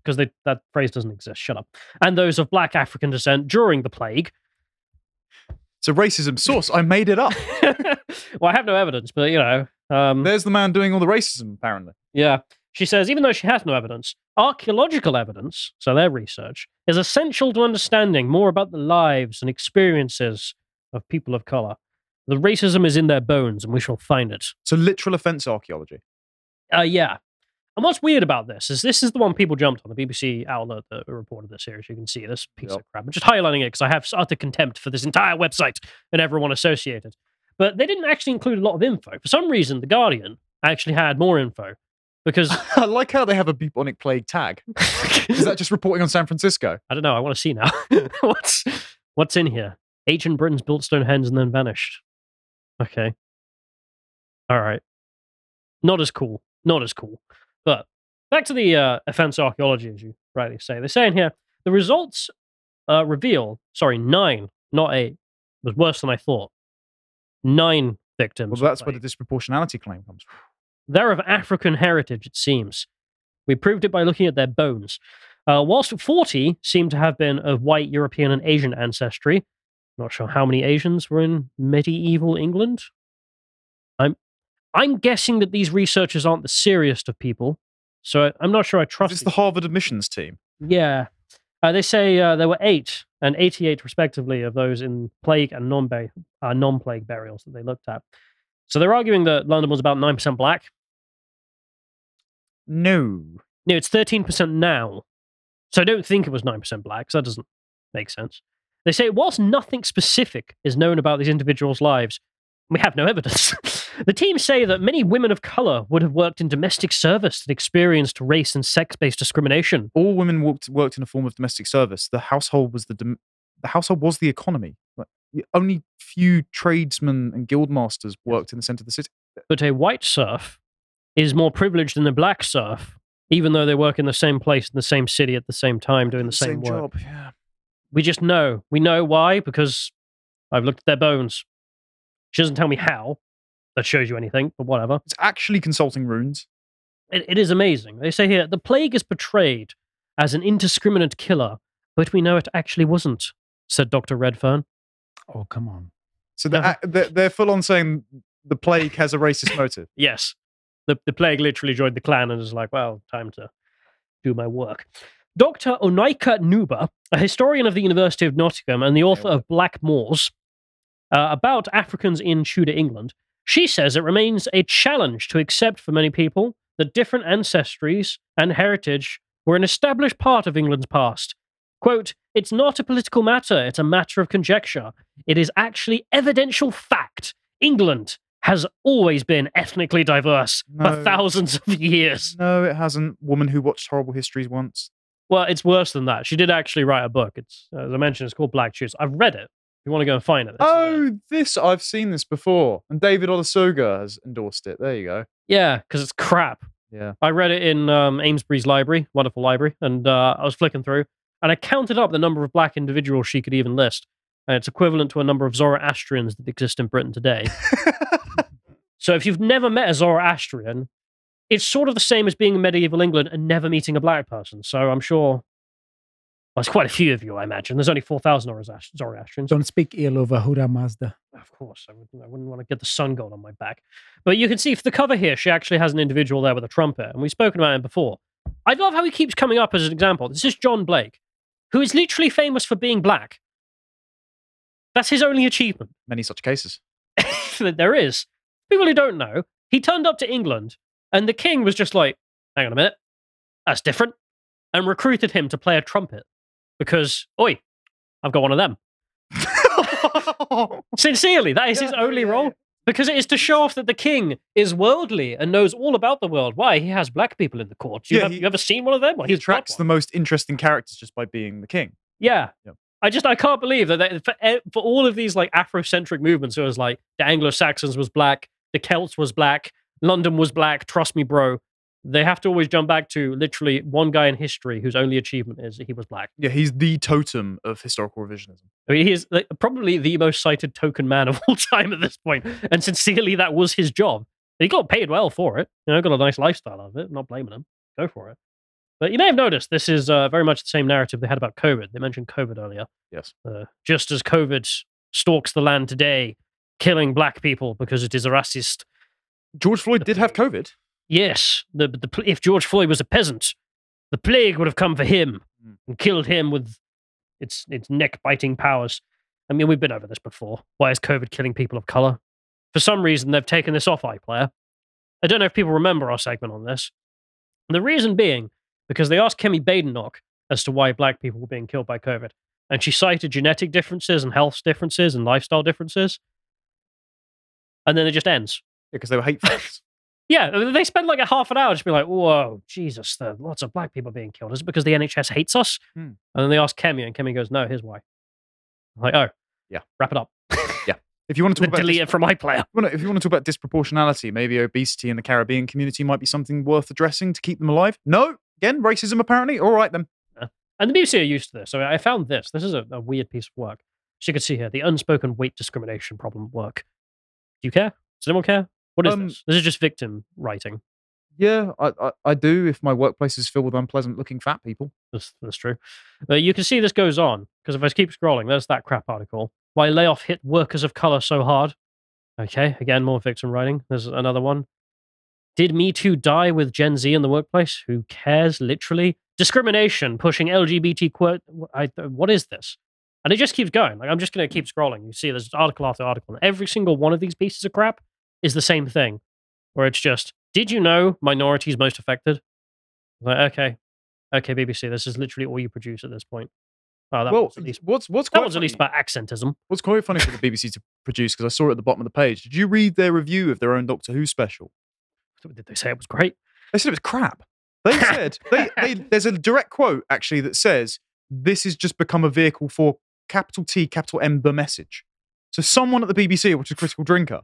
because they, that phrase doesn't exist, shut up, and those of black African descent during the plague. It's a racism source. I made it up. <laughs> well, I have no evidence, but, you know, um, There's the man doing all the racism, apparently. yeah. She says, even though she has no evidence, archaeological evidence, so their research, is essential to understanding more about the lives and experiences of people of color. The racism is in their bones, and we shall find it. So literal offense archaeology. Uh, yeah. And what's weird about this is this is the one people jumped on, the BBC outlet that reported this here, as you can see, this piece Yep. of crap. I'm just highlighting it because I have utter contempt for this entire website and everyone associated. But they didn't actually include a lot of info. For some reason, The Guardian actually had more info because <laughs> I like how they have a bubonic plague tag. Is that just reporting on San Francisco? <laughs> I don't know. I want to see now. <laughs> what's what's in here? Ancient Britons built Stonehenge and then vanished. Okay. All right. Not as cool. Not as cool. But back to the uh, offense archaeology, as you rightly say. They're saying here the results uh, reveal, sorry, nine, not eight, was worse than I thought. Nine victims. Well, that's where the disproportionality claim comes from. They're of African heritage, it seems. We proved it by looking at their bones. Uh, whilst 40 seem to have been of white European and Asian ancestry, not sure how many Asians were in medieval England. I'm, I'm guessing that these researchers aren't the serious of people, so I, I'm not sure I Is trust. this the Harvard admissions team? yeah. Uh, they say uh, there were eight and 88, respectively, of those in plague and non uh, non plague burials that they looked at. So they're arguing that London was about 9% black. No. No, it's 13% now. So I don't think it was 9% black, so that doesn't make sense. They say, whilst nothing specific is known about these individuals' lives, we have no evidence. <laughs> the team say that many women of color would have worked in domestic service and experienced race and sex based discrimination. All women worked, worked in a form of domestic service. The household was the dom- the household was the economy. Like, only few tradesmen and guild masters worked in the center of the city. But a white serf is more privileged than the black serf, even though they work in the same place in the same city at the same time doing the same, work. job. Yeah. We just know. We know why because I've looked at their bones. She doesn't tell me how. That shows you anything, but whatever. It's actually consulting runes. It, it is amazing. They say here the plague is portrayed as an indiscriminate killer, but we know it actually wasn't, said Dr. Redfern. Oh, come on. So they're, they're, they're full on saying the plague has a racist motive. <laughs> Yes. The, the plague literally joined the clan and is like, well, time to do my work. Dr. Onyeka Nubia, a historian of the University of Nottingham and the author of Blackamoores, uh, about Africans in Tudor England, she says it remains a challenge to accept for many people that different ancestries and heritage were an established part of England's past. Quote, it's not a political matter, it's a matter of conjecture. It is actually evidential fact. England has always been ethnically diverse No. for thousands of years. No, it hasn't. Woman who watched horrible histories once. Well, it's worse than that. She did actually write a book. It's, as I mentioned, it's called Black Shoes. I've read it. If you want to go and find it. this is it. Oh, this I've seen this before, and David Olusoga has endorsed it. There you go. Yeah, because it's crap. Yeah. I read it in um, Amesbury's library, wonderful library, and uh, I was flicking through, and I counted up the number of black individuals she could even list, and it's equivalent to a number of Zoroastrians that exist in Britain today. <laughs> so if you've never met a Zoroastrian, it's sort of the same as being in medieval England and never meeting a black person. So I'm sure Well, there's quite a few of you, I imagine. There's only 4,000 Zoroast- Zoroastrians. Don't speak ill of Ahura Mazda. Of course, I wouldn't, I wouldn't want to get the sun god on my back. But you can see for the cover here, she actually has an individual there with a trumpet, and we've spoken about him before. I love how he keeps coming up as an example. This is John Blanke, who is literally famous for being black. That's his only achievement. Many such cases. <laughs> there is. People who don't know, he turned up to England, and the king was just like, hang on a minute, that's different, and recruited him to play a trumpet because, oi, I've got one of them. <laughs> Sincerely, that is his only role because it is to show off that the king is worldly and knows all about the world. Why? He has black people in the court. You, Yeah, have, he- you ever seen one of them? Well, he attracts the most interesting characters just by being the king. Yeah. Yep. I just I can't believe that for, e- for all of these like Afrocentric movements, it was like the Anglo Saxons was black, the Celts was black, London was black. Trust me, bro. They have to always jump back to literally one guy in history whose only achievement is that he was black. Yeah, he's the totem of historical revisionism. I mean, he is like, probably the most cited token man of all <laughs> time at this point. and sincerely, that was his job. He got paid well for it. You know, got a nice lifestyle out of it. Not blaming him. Go for it. But you may have noticed this is uh, very much the same narrative they had about COVID. They mentioned COVID earlier. Yes. Uh, just as COVID stalks the land today, killing black people because it is a racist. George Floyd did have COVID. Yes, the, the if George Floyd was a peasant, the plague would have come for him Mm. and killed him with its its neck biting powers. I mean, we've been over this before. Why is COVID killing people of color? For some reason, they've taken this off iPlayer. I don't know if people remember our segment on this. And the reason being because they asked Kemi Badenoch as to why black people were being killed by COVID, and she cited genetic differences and health differences and lifestyle differences, and then it just ends. because they were hate <laughs> fans. Yeah, they spend like a half an hour just being like, "Whoa, Jesus, there are lots of black people being killed. Is it because the NHS hates us?" Hmm. And then they ask Kemi, and Kemi goes, "No, here's why." I'm like, oh, Yeah. wrap it up. <laughs> Yeah. If you want to <laughs> talk about delete dis- it from iPlayer. if you want to talk about disproportionality, maybe obesity in the Caribbean community might be something worth addressing to keep them alive. No, again, racism apparently. All right then. And the BBC are used to this. So I found this. This is a, a weird piece of work. So you can see here the unspoken weight discrimination problem work. Do you care? Does anyone care? What is Um, this? This is just victim writing. Yeah, I, I, I do. If my workplace is filled with unpleasant-looking fat people, That's, that's true. But you can see this goes on because if I keep scrolling, there's that crap article. Why layoff hit workers of color so hard? Okay, again, more victim writing. There's another one. Did Me Too die with Gen Z in the workplace? Who cares? Literally, discrimination pushing LGBT. Qu- I, what is this? And it just keeps going. Like I'm just going to keep scrolling. You see, there's article after article, and every single one of these pieces of crap is the same thing, where it's just, did you know minorities most affected? Like, okay, okay, BBC, this is literally all you produce at this point. Oh, that well, one's at least what's what's that quite one's at least funny- about accentism. what's quite funny for the <laughs> BBC to produce because I saw it at the bottom of the page. Did you read their review of their own Doctor Who special? Did they say it was great? They said it was crap. They said they, they, <laughs> there's a direct quote actually that says this has just become a vehicle for capital T, capital M, the message. So someone at the BBC, which is critical drinker,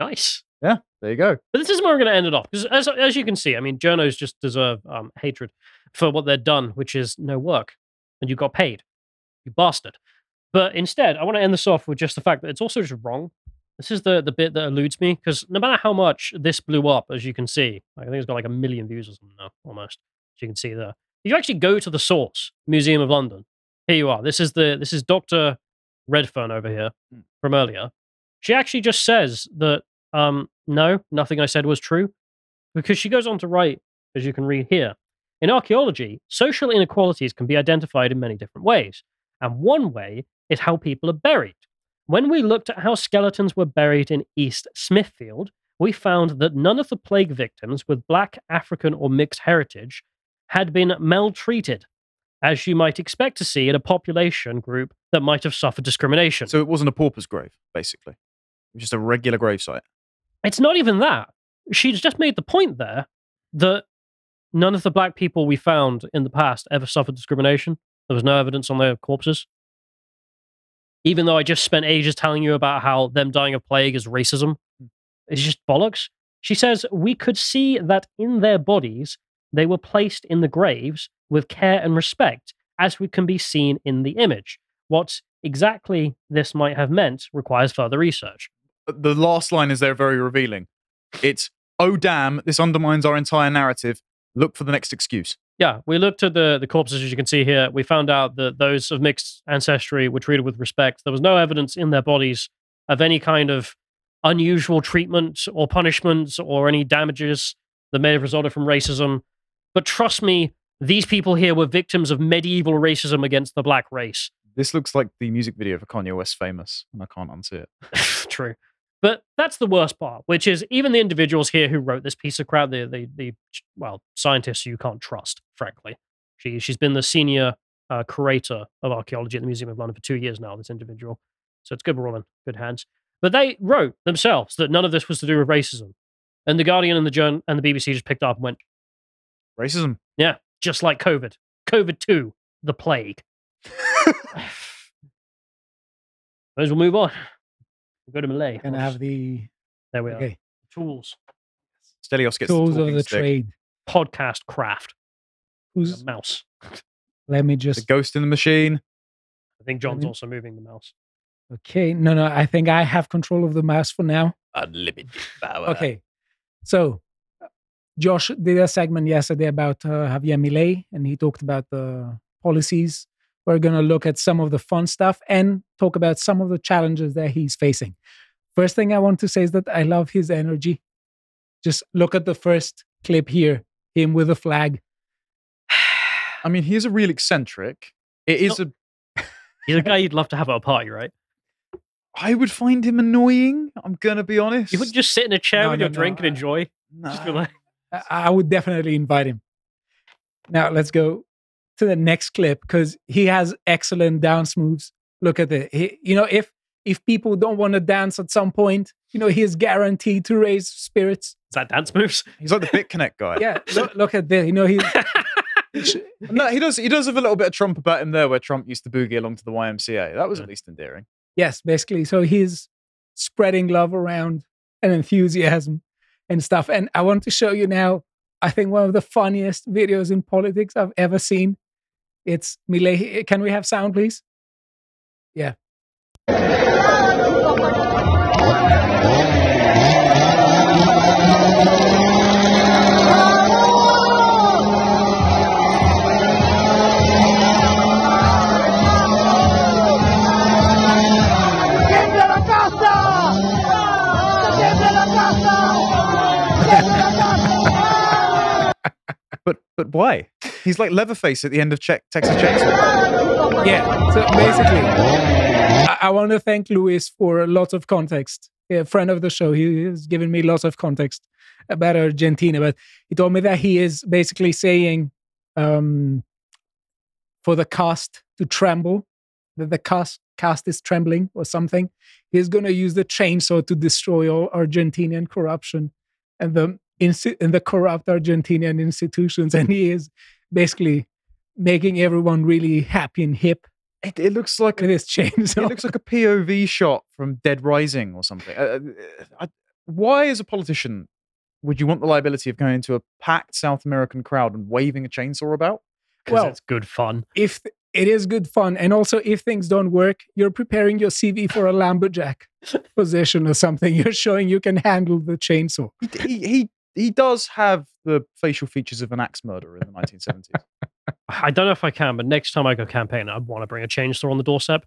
Nice. Yeah, there you go. But this is where we're going to end it off. Because as, as you can see, I mean, journos just deserve um, hatred for what they've done, which is no work. And you got paid. You bastard. But instead, I want to end this off with just the fact that it's also just wrong. This is the, the bit that eludes me. Because no matter how much this blew up, as you can see, I think it's got like a million views or something now, almost. As you can see there. If you actually go to the source, Museum of London, here you are. This is the this is Dr. Redfern over here Hmm. from earlier. She actually just says that um, no, nothing I said was true. Because she goes on to write, as you can read here, in archaeology, social inequalities can be identified in many different ways. And one way is how people are buried. When we looked at how skeletons were buried in East Smithfield, we found that none of the plague victims with black, African, or mixed heritage had been maltreated, as you might expect to see in a population group that might have suffered discrimination. So it wasn't a pauper's grave, basically. It was just a regular gravesite. It's not even that. She's just made the point there that none of the black people we found in the past ever suffered discrimination. There was no evidence on their corpses. Even though I just spent ages telling you about how them dying of plague is racism, hmm. it's just bollocks. She says we could see that in their bodies they were placed in the graves with care and respect, as we can be seen in the image. What exactly this might have meant requires further research. Uh, the last line is there very revealing. It's, oh damn, this undermines our entire narrative. look for the next excuse. Yeah, we looked at the the corpses as you can see here. We found out that those of mixed ancestry were treated with respect. There was no evidence in their bodies of any kind of unusual treatment or punishment or any damages that may have resulted from racism. But trust me, these people here were victims of medieval racism against the black race. This looks like the music video for Kanye West Famous, and I can't unsee it. <laughs> True. But that's the worst part, which is even the individuals here who wrote this piece of crap, the the, the well, scientists you can't trust, frankly. She she's been the senior uh, curator of archaeology at the Museum of London for two years now. This individual, so it's good we're all in good hands. But they wrote themselves that none of this was to do with racism, and the Guardian and the Journ and the BBC just picked up and went, Racism. yeah, just like COVID, COVID two, the plague. <sighs> May as well move on. We'll go to Milei. And have the there we are. Tools, Stelios gets tools the of the stick. trade. podcast craft, a Who's mouse. let me just. The ghost in the machine. I think John's Mhm. also moving the mouse. okay. No, no, I think I have control of the mouse for now. Unlimited power. Okay. So Josh did a segment yesterday about uh, Javier Milei, and he talked about the policies. We're going to look at some of the fun stuff and talk about some of the challenges that he's facing. First thing I want to say is that I love his energy. Just look at the first clip here him with a flag. <sighs> I mean, he is a real eccentric. It is a. <sighs> He's a guy <laughs> you'd love to have at a party, right? I would find him annoying. I'm gonna be honest. You would just sit in a chair No, with no, your drink no, and enjoy. Nah. Just be like, I- I would definitely invite him. Now let's go to the next clip because he has excellent dance moves. Look at it. He, you know, if if people don't want to dance at some point, you know, he is guaranteed to raise spirits. is that dance moves? <laughs> He's like the BitConnect guy. Yeah, look, look at this. You know, he's <laughs> <laughs> No, he does. He does have a little bit of Trump about him there, where Trump used to boogie along to the YMCA. That was Yeah. at least endearing. yes, basically. So he's spreading love around and enthusiasm and stuff. And I want to show you now. I think one of the funniest videos in politics I've ever seen. It's Milei. Can we have sound, please? Yeah. But why? He's like Leatherface at the end of Check, Texas Chainsaw. Yeah. So basically, I, I want to thank Luis for lots of context. A friend of the show, he has given me lots of context about Argentina, but he told me that he is basically saying um, for the caste to tremble, that the caste caste is trembling or something. He's going to use the chainsaw to destroy all Argentinian corruption and the insti- and the corrupt Argentinian institutions, <laughs> and he is basically making everyone really happy and hip It, it looks like with a, his it looks like a POV shot from Dead Rising or something. Uh, uh, I, why, as a politician, would you want the liability of going into a packed South American crowd and waving a chainsaw about? Because Well- it's good fun. if th- it is good fun, and also if things don't work, you're preparing your CV for a <laughs> lumberjack position or something. You're showing you can handle the chainsaw. He, he he he does have the facial features of an axe murderer in the 1970s. I don't know if I can, but next time I go campaign, I want to bring a chainsaw on the doorstep.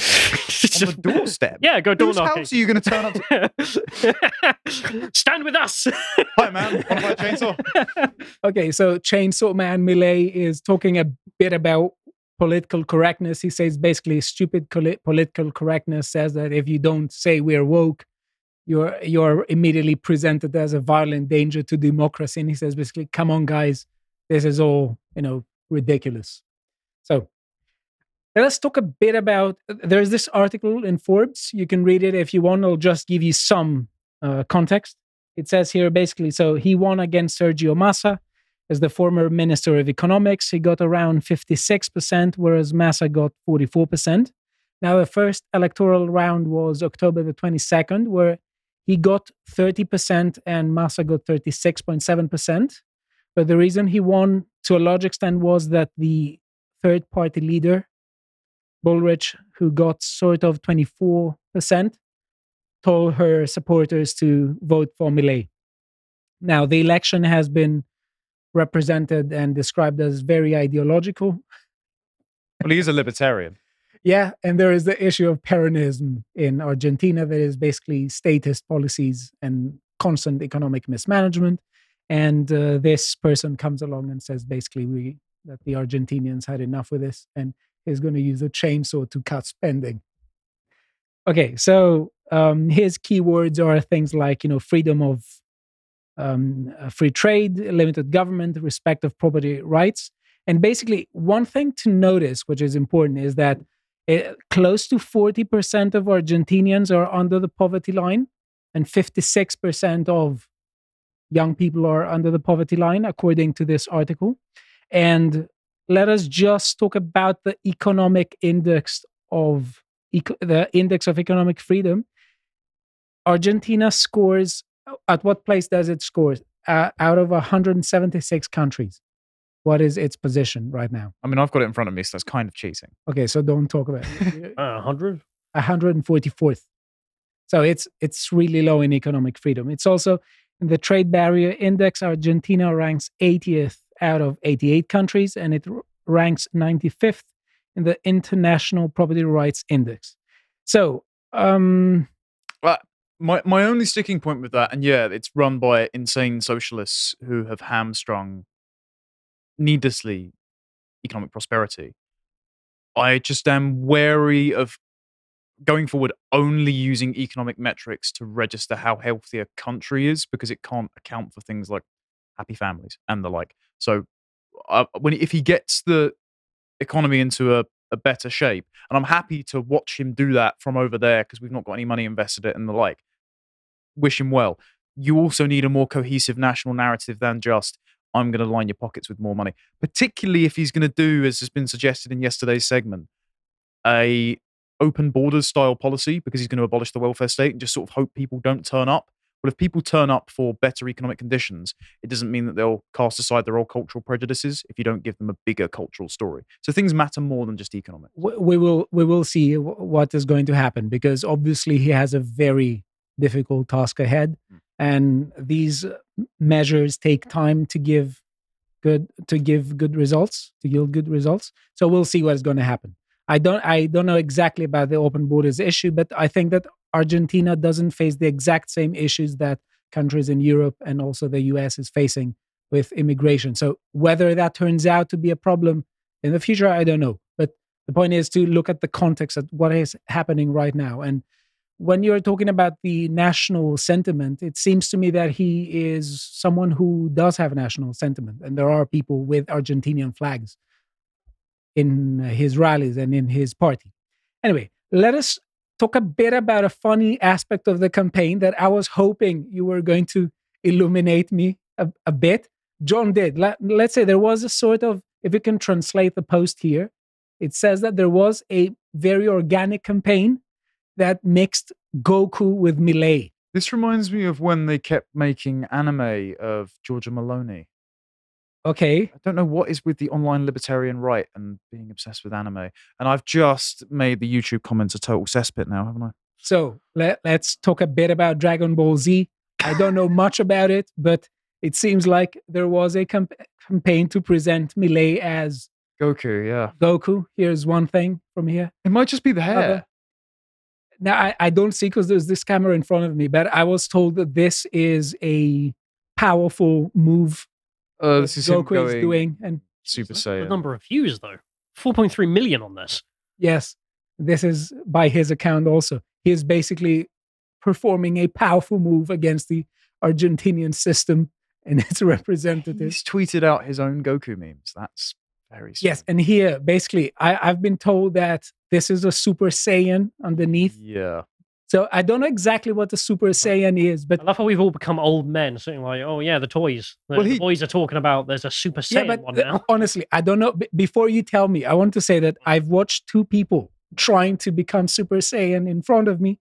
On the doorstep. Yeah, go door Whose knocking. house are you going to turn up to? <laughs> Stand with us. Hi, man. Want to buy a chainsaw? <laughs> Okay, so Chainsaw Man Milei is talking a bit about political correctness. He says basically stupid coli- political correctness says that if you don't say we're woke, you're you're immediately presented as a violent danger to democracy. And he says basically, come on, guys, this is all you know ridiculous. So let's talk a bit about. There's this article in Forbes. You can read it if you want. I'll just give you some uh, context. It says here basically, so he won against Sergio Massa as the former Minister of Economics. He got around 56%, whereas Massa got 44%. Now, the first electoral round was October the 22nd, where he got 30% and Massa got 36.7%. But the reason he won to a large extent was that the third party leader, Bullrich, who got sort of 24%, told her supporters to vote for Milei. Now, the election has been represented and described as very ideological. Well, he's a libertarian. Yeah, and there is the issue of Peronism in Argentina that is basically statist policies and constant economic mismanagement. And uh, this person comes along and says basically we that the Argentinians had enough with this and is going to use a chainsaw to cut spending. Okay, so um, his keywords are things like you know freedom of um, uh, free trade, limited government, respect of property rights, and basically one thing to notice, which is important, is that uh, close to forty percent of Argentinians are under the poverty line, and fifty-six percent of young people are under the poverty line, according to this article. And let us just talk about the economic index of the index of economic freedom. Argentina scores at what place does it score? Uh, out of 176 countries, what is its position right now? I mean, I've got it in front of me, so that's kind of cheating. Okay, so don't talk about it. <laughs> Uh, 100? 144th. So it's it's really low in economic freedom. It's also in the trade barrier index. Argentina ranks 80th out of 88 countries, and it r- ranks 95th in the International Property Rights Index. So, um, My my only sticking point with that, and yeah, it's run by insane socialists who have hamstrung needlessly economic prosperity. I just am wary of going forward only using economic metrics to register how healthy a country is because it can't account for things like happy families and the like. So uh, when if he gets the economy into a, a better shape, and I'm happy to watch him do that from over there because we've not got any money invested in it and the like. Wish him well. You also need a more cohesive national narrative than just I'm going to line your pockets with more money. Particularly if he's going to do, as has been suggested in yesterday's segment, a open borders style policy because he's going to abolish the welfare state and just sort of hope people don't turn up. Well, if people turn up for better economic conditions, it doesn't mean that they'll cast aside their old cultural prejudices if you don't give them a bigger cultural story. So things matter more than just economics. we will we will see what is going to happen because obviously he has a very difficult task ahead Mm. And these measures take time to give good to give good results to yield good results. So we'll see what is going to happen. I don't i don't know exactly about the open borders issue but i think that argentina doesn't face the exact same issues that countries in europe and also the us is facing with immigration. So whether that turns out to be a problem in the future i don't know. But the point is to look at the context of what is happening right now. And when you're talking about the national sentiment, it seems to me that he is someone who does have national sentiment. And there are people with Argentinian flags in his rallies and in his party. Anyway, let us talk a bit about a funny aspect of the campaign that I was hoping you were going to illuminate me a, a bit. John did. Let, let's say there was a sort of, if you can translate the post here, it says that there was a very organic campaign that mixed Goku with Milei. This reminds me of when they kept making anime of Giorgia Meloni. Okay. I don't know what is with the online libertarian right and being obsessed with anime. And I've just made the YouTube comments a total cesspit now, haven't I? So let, let's talk a bit about Dragon Ball Z. I don't know <laughs> much about it, but it seems like there was a camp- campaign to present Milei as Goku, yeah. Goku. Here's one thing from here. It might just be the hair. Other- Now, I, I don't see because there's this camera in front of me, but I was told that this is a powerful move Uh, this is him Goku is doing. And Super The number of views, though 4.3 million on this. yes, this is by his account also. He is basically performing a powerful move against the Argentinian system and <laughs> its representatives. He's tweeted out his own Goku memes. That's very Yes, and here basically, I, I've been told that this is a Super Saiyan underneath. Yeah. So I don't know exactly what the Super Saiyan is, but I love how we've all become old men, saying like, "Oh yeah, the toys." The, Well, the boys are talking about there's a Super yeah, Saiyan but one now. honestly, I don't know. B- before you tell me, I want to say that I've watched two people trying to become Super Saiyan in front of me.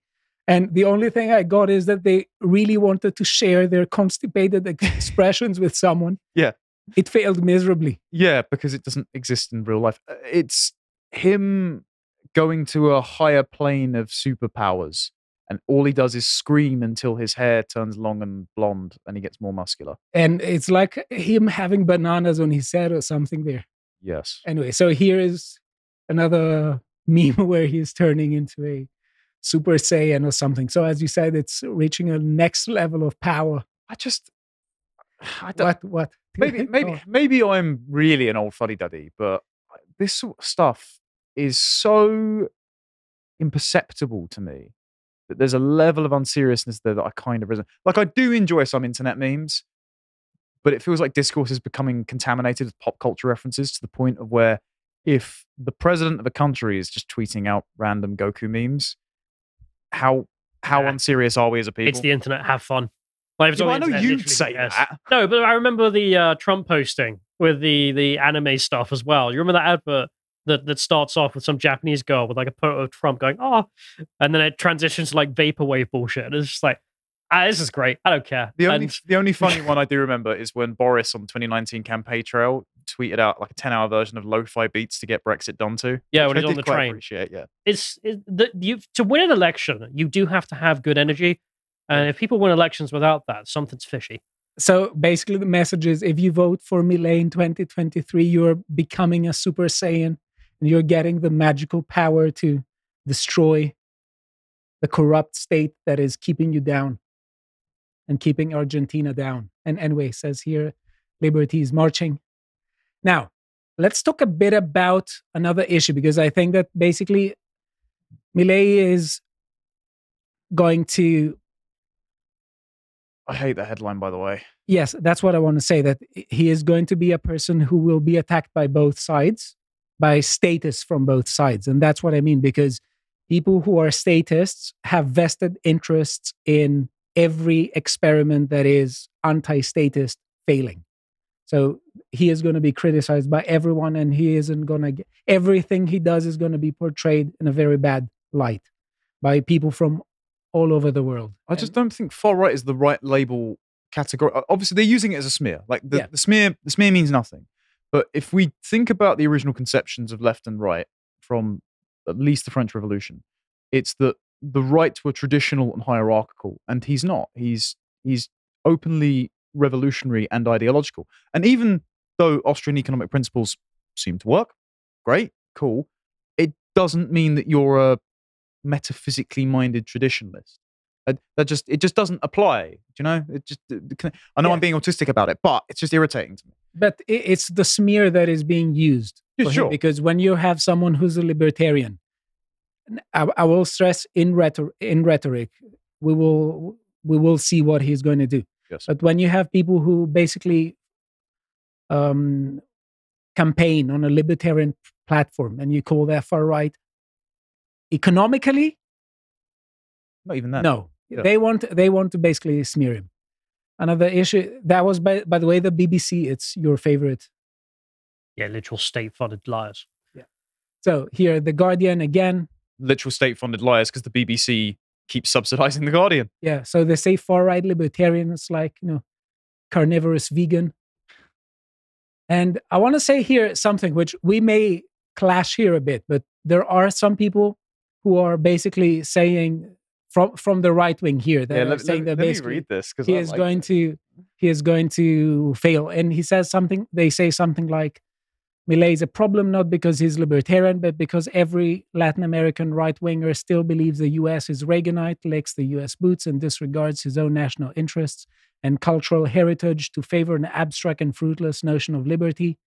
And the only thing I got is that they really wanted to share their constipated <laughs> expressions with someone. Yeah. It failed miserably. Yeah, because it doesn't exist in real life. Uh, It's him going to a higher plane of superpowers and all he does is scream until his hair turns long and blonde, and he gets more muscular. And it's like him having bananas on his head or something there. Yes. Anyway, so here is another meme <laughs> where he's turning into a Super Saiyan or something. So as you said, it's reaching a next level of power. I just, I don't, What? What? <laughs> maybe maybe Oh, maybe I'm really an old fuddy duddy, but this sort of stuff is so imperceptible to me that there's a level of unseriousness there that I kind of resent. Like I do enjoy some internet memes, but it feels like discourse is becoming contaminated with pop culture references to the point of where if the president of a country is just tweeting out random Goku memes, how how Nah. unserious are we as a people? It's the internet. Have fun. Like, Yeah, I know internet, you'd say yes. that. No, but I remember the uh, Trump posting with the the anime stuff as well. You remember that advert that that starts off with some Japanese girl with like a photo of Trump going, "Oh," and then it transitions to like vaporwave bullshit. And it's just like, ah, this is great. I don't care. The only And- the only funny <laughs> one I do remember is when Boris on the 2019 campaign trail tweeted out like a 10 hour version of lo-fi beats to get Brexit done to. Yeah, which when I he's on the quite train. Appreciate, yeah. it's it, the, you to win an election, you do have to have good energy. And if people win elections without that, something's fishy. So basically, the message is if you vote for Milei in 2023, you're becoming a Super Saiyan and you're getting the magical power to destroy the corrupt state that is keeping you down and keeping Argentina down. And anyway, says here, liberty is marching. Now, let's talk a bit about another issue because I think that basically Milei is going to I hate the headline by the way. Yes, that's what I want to say. That he is going to be a person who will be attacked by both sides, by statists from both sides. And that's what I mean, because people who are statists have vested interests in every experiment that is anti statist failing. So he is going to be criticized by everyone, and he isn't going to get everything he does is going to be portrayed in a very bad light by people from all over the world. I just don't think far right is the right label category. Obviously, they're using it as a smear. Like the, Yeah. the smear, the smear means nothing. But if we think about the original conceptions of left and right from at least the French Revolution, it's that the right were traditional and hierarchical, and he's not. He's he's openly revolutionary and ideological. And even though Austrian economic principles seem to work, great, cool, it doesn't mean that you're a metaphysically minded traditionalist. That just it just doesn't apply. Do you know? It just the- the con- I know Yeah. I'm being autistic about it, but it's just irritating to me. but it's the smear that is being used Yeah, sure. because when you have someone who's a libertarian I will stress in rhetoric in rhetoric we will we will see what he's going to do Yes. but when you have people who basically um campaign on a libertarian platform and you call that far right economically Not even that. no, Yeah. they want they want to basically smear him. Another issue that was by by the way the BBC. It's your favorite. Yeah, literal state-funded liars. Yeah. So here the Guardian again. Literal state funded liars because the BBC keeps subsidizing the Guardian. Yeah, so they say far right libertarian. It's like you know, carnivorous vegan. And I want to say here something which we may clash here a bit, but there are some people who are basically saying from from the right wing here that yeah, let, saying let- that let me basically read this because he is going to he is going to fail. And he says something they say something like Milei is a problem not because he's libertarian but because every Latin American right winger still believes the US is Reaganite licks the US boots and disregards his own national interests and cultural heritage to favor an abstract and fruitless notion of liberty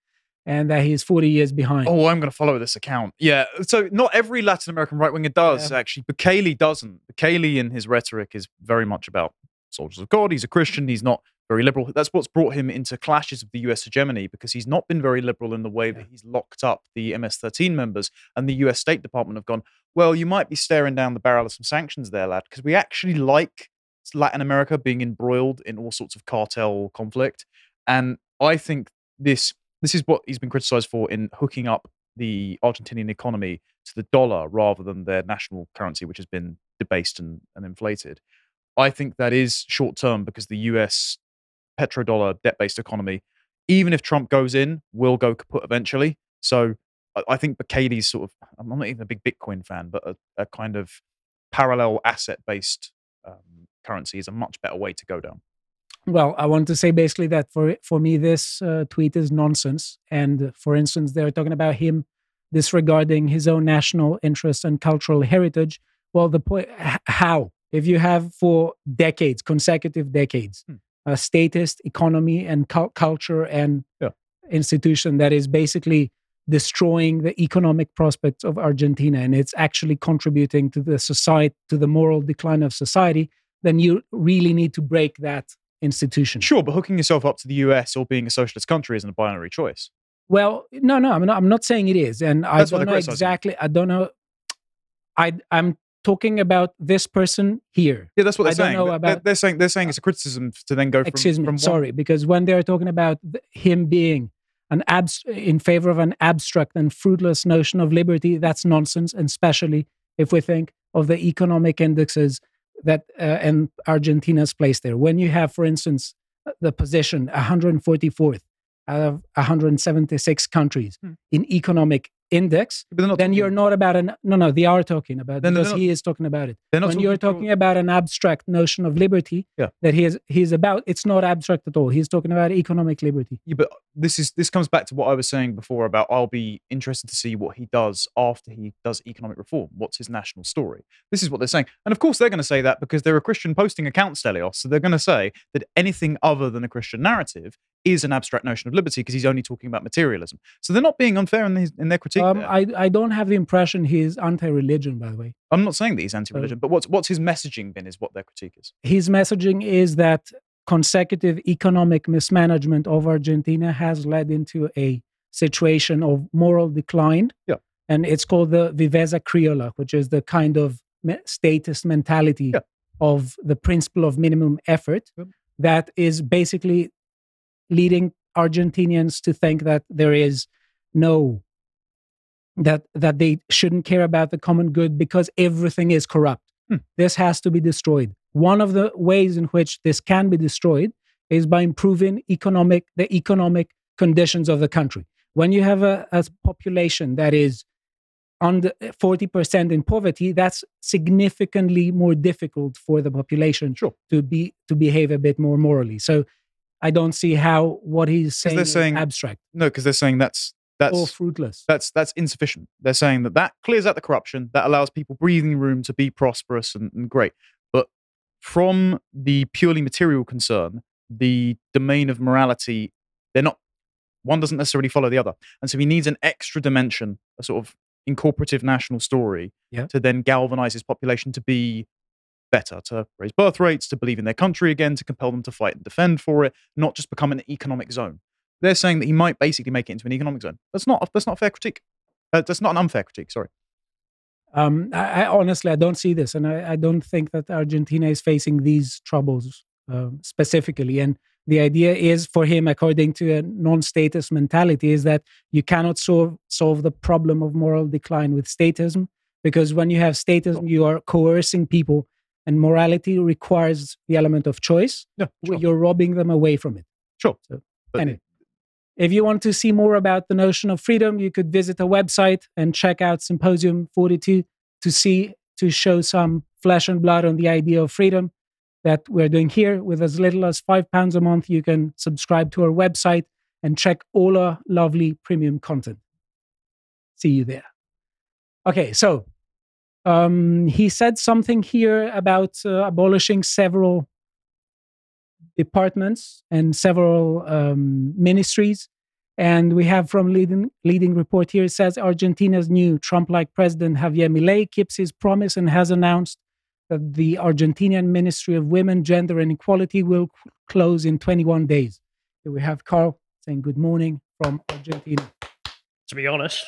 and that he is 40 years behind Oh, I'm going to follow this account. Yeah. So not every Latin American right winger does Yeah. actually. Bukele doesn't. Bukele in his rhetoric is very much about soldiers of God. He's a Christian. He's not very liberal. That's what's brought him into clashes of the US hegemony because he's not been very liberal in the way that he's locked up the MS-13 members and the US State Department have gone, well, you might be staring down the barrel of some sanctions there, lad, because we actually like Latin America being embroiled in all sorts of cartel conflict. And I think this this is what he's been criticized for in hooking up the Argentinian economy to the dollar rather than their national currency, which has been debased and, and inflated. I think that is short term because the US petrodollar debt based economy, even if Trump goes in, will go kaput eventually. So I, think Bukele's sort of, I'm not even a big Bitcoin fan, but a, a kind of parallel asset based um, currency is a much better way to go down. Well, I want to say basically that for for me, this uh, tweet is nonsense. And for instance, they're talking about him disregarding his own national interests and cultural heritage. Well, the point how if you have for decades, consecutive decades, Hmm. a statist economy and cul- culture and Yeah. institution that is basically destroying the economic prospects of Argentina and it's actually contributing to the society to the moral decline of society, then you really need to break that institution. Sure, but hooking yourself up to the US or being a socialist country isn't a binary choice. Well, no, no, I'm not. I'm not saying it is, and I That's what don't know exactly. I don't know. I I'm talking about this person here. Yeah, that's what they're I don't saying. know They're- about- they're saying they're saying it's a criticism to then go from, Excuse me, from sorry, because when they're talking about him being an abs in favor of an abstract and fruitless notion of liberty, that's nonsense. And especially if we think of the economic indexes that uh, and Argentina's place there. When you have, for instance, the position 144th out of 176 countries Hmm. in economic index, But they're not then you're not about an no no they are talking about it Then because he is talking about it when you're talking about an abstract notion of liberty Yeah. that he is he's about it's not abstract at all he's talking about economic liberty Yeah, but this is this comes back to what I was saying before about I'll be interested to see what he does after he does economic reform. What's his national story? This is what they're saying, and of course they're going to say that because they're a Christian posting account, Stelios. So they're going to say that anything other than a Christian narrative is an abstract notion of liberty because he's only talking about materialism. So they're not being unfair in, his, in their critique. um. I, I don't have the impression he's anti-religion by the way I'm not saying that he's anti-religion, but what's what's his messaging been is what their critique is. his messaging is that consecutive economic mismanagement of Argentina has led into a situation of moral decline. Yeah. And it's called the viveza criolla, which is the kind of me- statist mentality Yeah. of the principle of minimum effort that is basically leading Argentinians to think that there is no that that they shouldn't care about the common good because everything is corrupt. Hmm. This has to be destroyed. One of the ways in which this can be destroyed is by improving economic the economic conditions of the country. When you have a, a population that is under 40% in poverty, that's significantly more difficult for the population Sure. to be to behave a bit more morally. So I don't see how what he's saying, they're is saying- abstract No, because they're saying that's that's or fruitless. that's that's insufficient. They're saying that that clears out the corruption, that allows people breathing room to be prosperous and, and great. But from the purely material concern, the domain of morality, they're not. One doesn't necessarily follow the other, and so he needs an extra dimension, a sort of incorporative national story, Yeah. to then galvanize his population to be better, to raise birth rates, to believe in their country again, to compel them to fight and defend for it, not just become an economic zone. They're saying that he might basically make it into an economic zone. That's not that's not a fair critique. Uh, that's not an unfair critique. Sorry. Um, I, I honestly I don't see this, and I, I don't think that Argentina is facing these troubles um, specifically. And the idea is for him, according to a non-statist mentality, is that you cannot solve solve the problem of moral decline with statism because when you have statism, you are coercing people, and morality requires the element of choice. Yeah, sure. You're robbing them away from it. Sure. So, anyway. If you want to see more about the notion of freedom, you could visit a website and check out Symposium 42 to see, to show some flesh and blood on the idea of freedom that we're doing here. With as little as five pounds a month, you can subscribe to our website and check all our lovely premium content. See you there. Okay, so um, he said something here about uh, abolishing several departments and several um, ministries. And we have from leading leading report here it says Argentina's new Trump-like president Javier Milei keeps his promise and has announced that the Argentinian Ministry of Women, Gender and Equality will close in 21 days. Here we have Carl saying good morning from Argentina. To be honest,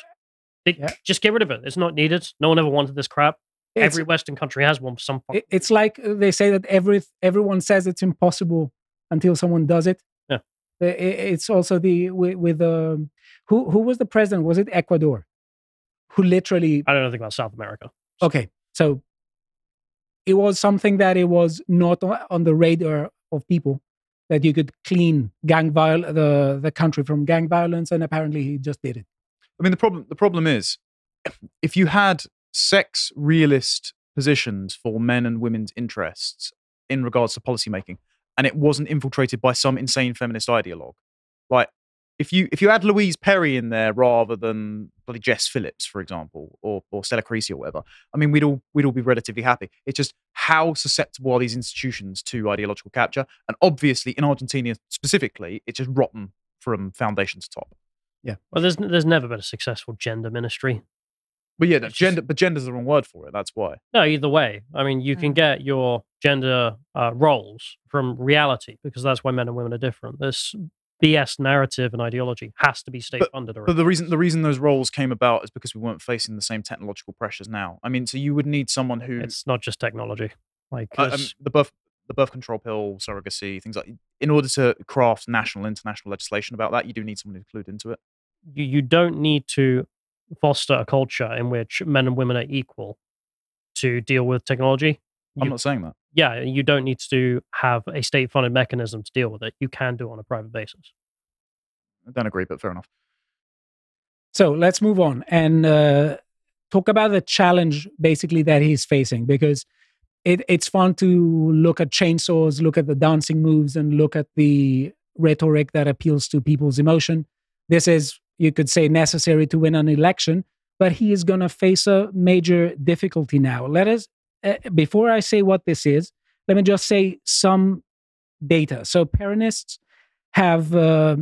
they, Yeah. just get rid of it. It's not needed. No one ever wanted this crap. It's, Every Western country has one some. it- it's like uh, they say that every everyone says it's impossible until someone does it. Yeah. It's also the with, with um, who who was the president? Was it Ecuador? Who literally I don't know anything about South America. okay so it was something that it was not on the radar of people that you could clean gang viol the the country from gang violence and apparently he just did it I mean, the problem the problem is, if you had sex realist positions for men and women's interests in regards to policymaking, and it wasn't infiltrated by some insane feminist ideologue. Like if you if you add Louise Perry in there rather than bloody Jess Phillips, for example, or or Stella Creasy or whatever, I mean we'd all we'd all be relatively happy. It's just how susceptible are these institutions to ideological capture? And obviously in Argentina specifically, it's just rotten from foundation to top. Well, there's there's never been a successful gender ministry. But yeah, no, just- gender but gender's the wrong word for it. That's why. No, either way. I mean, you can Mm. get your gender uh, roles from reality because that's why men and women are different. This BS narrative and ideology has to be state funded. But the reason the reason those roles came about is because we weren't facing the same technological pressures now. I mean, so you would need someone who it's not just technology. Like uh, um, the birth the birth control pill, surrogacy, things like. In order to craft national, international legislation about that, you do need someone who's clued into it. You, you don't need to foster a culture in which men and women are equal to deal with technology. I'm not saying that. yeah, you don't need to have a state funded mechanism to deal with it. You can do it on a private basis. I don't agree, but fair enough. So let's move on and uh, talk about the challenge basically that he's facing because it, it's fun to look at chainsaws, look at the dancing moves, and look at the rhetoric that appeals to people's emotion. This is, you could say, necessary to win an election, but he is going to face a major difficulty now. Let us, uh, before I say what this is, let me just say some data. So, Peronists have uh,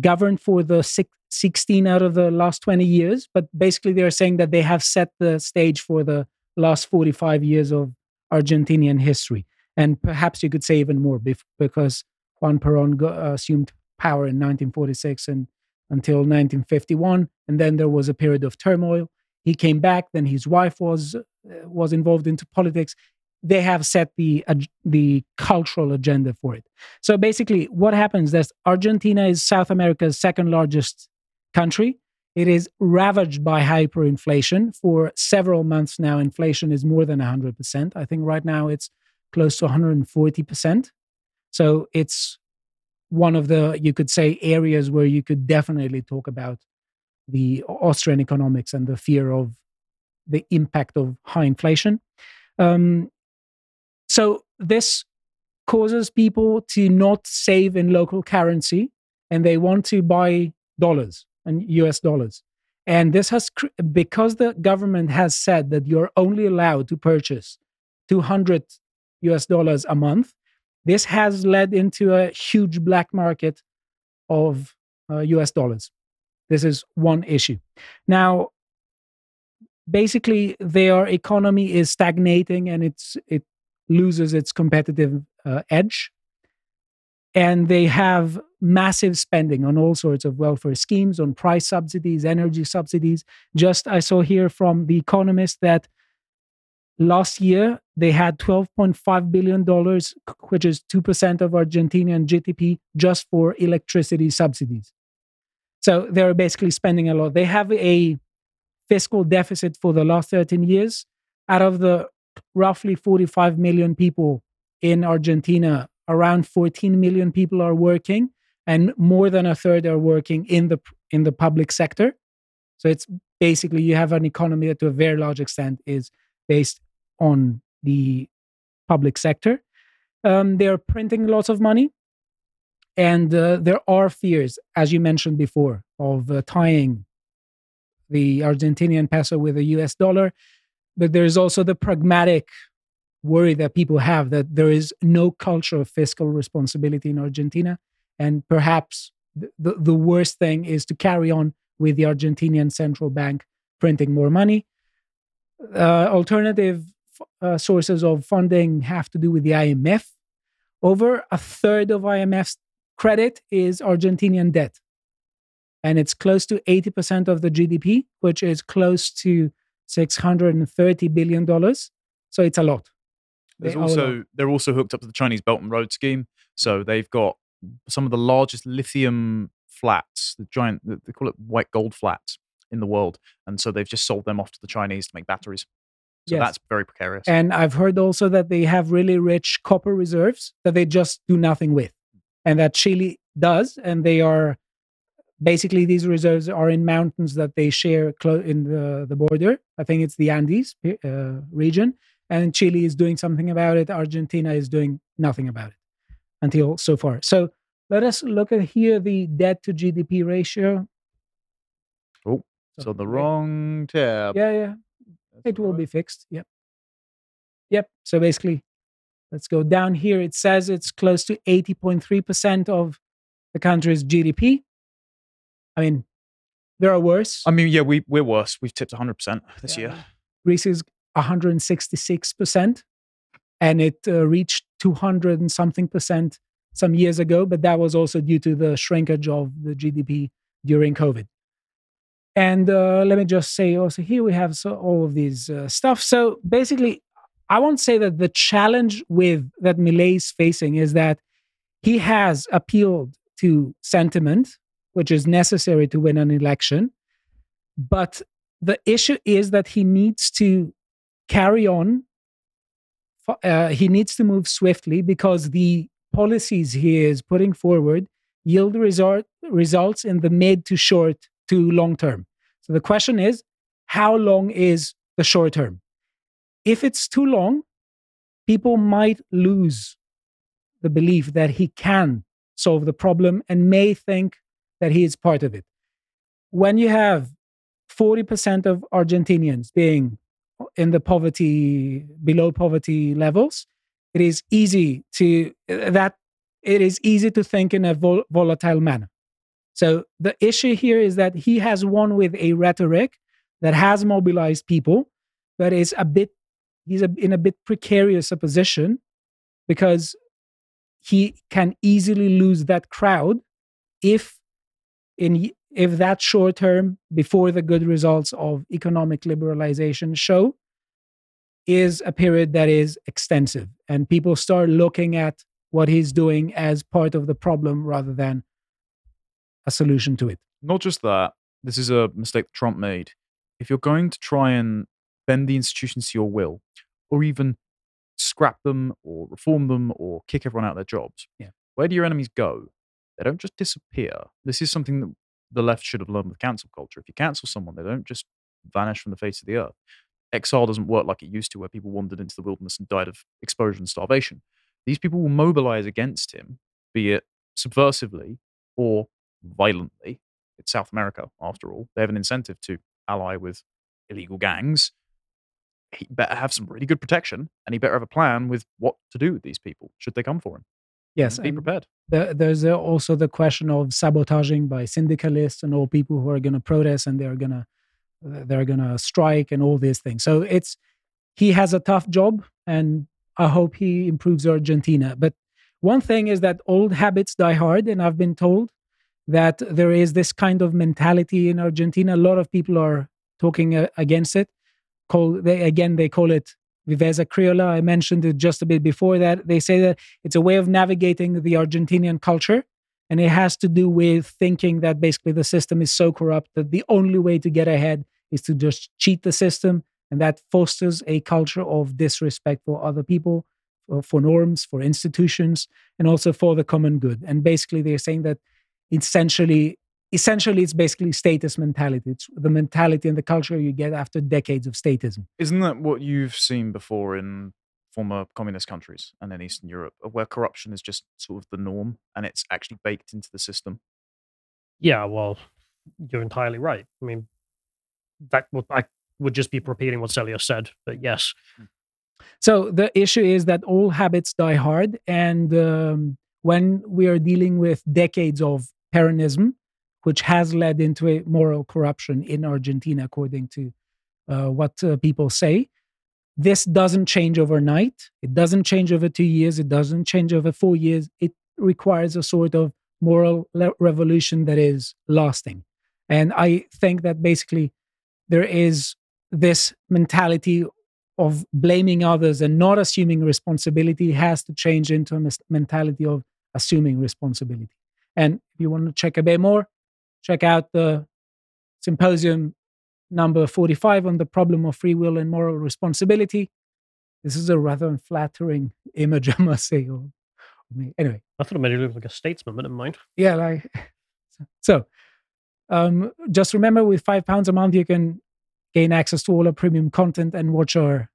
governed for the six, 16 out of the last 20 years, but basically they're saying that they have set the stage for the last 45 years of Argentinian history. And perhaps you could say even more bef- because Juan Perón go, assumed power in 1946 and until 1951. And then there was a period of turmoil. He came back, then his wife was, uh, was involved into politics. They have set the, ag- the cultural agenda for it. So basically, what happens is Argentina is South America's second largest country. It is ravaged by hyperinflation for several months now. Inflation is more than 100%. I think right now it's close to 140%. So it's one of the, you could say, areas where you could definitely talk about the Austrian economics and the fear of the impact of high inflation. Um, so this causes people to not save in local currency and they want to buy dollars and US dollars. And this has, because the government has said that you're only allowed to purchase 200 US dollars a month, this has led into a huge black market of uh, US dollars. This is one issue. Now, basically, their economy is stagnating and it's, it loses its competitive uh, edge. And they have massive spending on all sorts of welfare schemes, on price subsidies, energy subsidies. Just I saw here from The Economist that last year they had $12.5 billion, which is 2% of Argentinian GDP, just for electricity subsidies. So they're basically spending a lot. They have a fiscal deficit for the last 13 years. Out of the roughly 45 million people in Argentina, around 14 million people are working, and more than a third are working in the in the public sector. So it's basically you have an economy that, to a very large extent, is based on the public sector. Um, they're printing lots of money, and uh, there are fears, as you mentioned before, of uh, tying the Argentinian peso with the U.S. dollar. But there's also the pragmatic worry that people have that there is no culture of fiscal responsibility in Argentina. And perhaps the, the, the worst thing is to carry on with the Argentinian central bank printing more money. Uh, alternative uh, sources of funding have to do with the IMF. Over a third of IMF's credit is Argentinian debt. And it's close to 80% of the GDP, which is close to $630 billion. So it's a lot. There's They also lot. they're also hooked up to the Chinese Belt and Road scheme, so they've got some of the largest lithium flats, the giant they call it white gold flats in the world, and so they've just sold them off to the Chinese to make batteries. So Yes. that's very precarious. And I've heard also that they have really rich copper reserves that they just do nothing with, and that Chile does. And they are basically these reserves are in mountains that they share clo- in the, the border. I think it's the Andes uh, region, and Chile is doing something about it. Argentina is doing nothing about it until so far. So let us look at here the debt to GDP ratio. Oh, it's on the wrong tab. Yeah, yeah. That's It will alright. be fixed. Yep. Yep. So basically, let's go down here. It says it's close to 80.3% of the country's GDP. I mean, there are worse. I mean, yeah, we we're worse. We've tipped 100 percent this Yeah, year. Greece is 166%, and it uh, reached 200 and something percent some years ago, but that was also due to the shrinkage of the GDP during COVID. And uh, let me just say also here we have so all of these uh, stuff. So basically, I won't say that the challenge with that Milei is facing is that he has appealed to sentiment, which is necessary to win an election, but the issue is that he needs to carry on. Uh, he needs to move swiftly because the policies he is putting forward yield result, results in the mid to short to long term. So the question is, how long is the short term? If it's too long, people might lose the belief that he can solve the problem and may think that he is part of it. When you have 40% of Argentinians being in the poverty, below poverty levels, it is easy to that it is easy to think in a vol- volatile manner. So the issue here is that he has won with a rhetoric that has mobilized people, but is a bit he's a, in a bit precarious a position because he can easily lose that crowd if in if that short term before the good results of economic liberalization show is a period that is extensive and people start looking at what he's doing as part of the problem rather than a solution to it Not just that. This is a mistake that Trump made. If you're going to try and bend the institutions to your will, or even scrap them, or reform them, or kick everyone out of their jobs, Yeah. where do your enemies go? They don't just disappear. This is something that the left should have learned with cancel culture. If you cancel someone, they don't just vanish from the face of the earth. Exile doesn't work like it used to, where people wandered into the wilderness and died of exposure and starvation. These people will mobilize against him, be it subversively or violently. It's South America, after all. They have an incentive to ally with illegal gangs. He better have some really good protection, and he better have a plan with what to do with these people should they come for him. yes Be prepared. the, there's also the question of sabotaging by syndicalists and all people who are going to protest and they're going to they're going to strike and all these things so it's he has a tough job and i hope he improves argentina but one thing is that old habits die hard and i've been told that there is this kind of mentality in argentina. A lot of people are talking uh, against it. Call they again they call it viveza criolla. I mentioned it just a bit before that. They say that it's a way of navigating the argentinian culture and it has to do with thinking that basically the system is so corrupt that the only way to get ahead is to just cheat the system and that fosters a culture of disrespect for other people for, for norms for institutions and also for the common good. And basically they're saying that essentially essentially it's basically statist mentality it's the mentality and the culture you get after decades of statism Isn't that what you've seen before in former communist countries and in Eastern Europe, where corruption is just sort of the norm and it's actually baked into the system? Yeah, well, you're entirely right. I mean, that would I would just be repeating what Celia said, but yes, So the issue is that all habits die hard, and um, when we are dealing with decades of Peronism, which has led into a moral corruption in Argentina, according to uh, what uh, people say, this doesn't change overnight. It doesn't change over two years. It doesn't change over four years. It requires a sort of moral le- revolution that is lasting. And I think that basically there is this mentality of blaming others and not assuming responsibility has to change into a mentality of assuming responsibility. And if you want to check a bit more, check out the symposium number 45 on the problem of free will and moral responsibility. This is a rather unflattering <laughs> image, I must say. Of me. Anyway, I thought it made you look like a statesman, but never mind. yeah, like <laughs> so. Um, just remember, with five pounds a month, you can gain access to all our premium content and watch our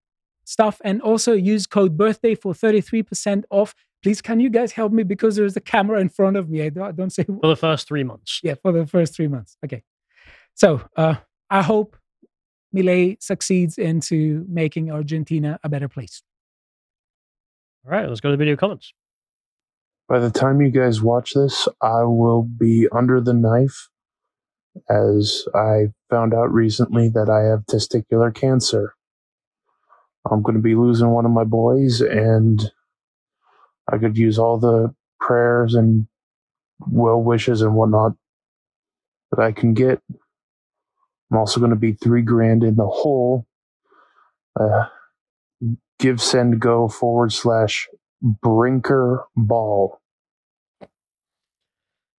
stuff. And also use code birthday for 33% off. Please, can you guys help me? Because there's a camera in front of me. I don't, I don't say, For the first three months. yeah, for the first three months. Okay. So uh, I hope Milei succeeds into making Argentina a better place. All right, let's go to the video comments. By the time you guys watch this, I will be under the knife as I found out recently that I have testicular cancer. I'm going to be losing one of my boys, and I could use all the prayers and well wishes and whatnot that I can get. I'm also going to be three grand in the hole. Uh, give send go forward slash brinker ball.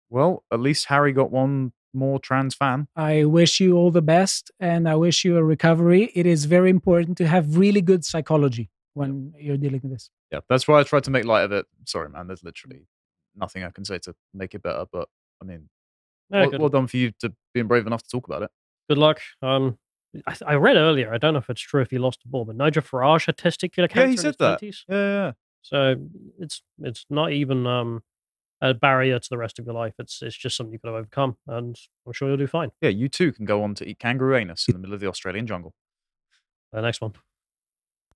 Well, at least Harry got one more trans fan. I wish you all the best and I wish you a recovery. It is very important to have really good psychology when you're dealing with this. Yeah, that's why I tried to make light of it. Sorry, man. There's literally nothing I can say to make it better. But I mean, well, well done for you to being brave enough to talk about it. good luck. Um, I, I read earlier. I don't know if it's true if he lost the ball, but Nigel Farage had testicular cancer. Yeah, he said that. 20s. Yeah, yeah, yeah. So it's it's not even um a barrier to the rest of your life. It's it's just something you've got to overcome, and I'm sure you'll do fine. Yeah, you too can go on to eat kangaroo anus in the middle of the Australian jungle. The next one.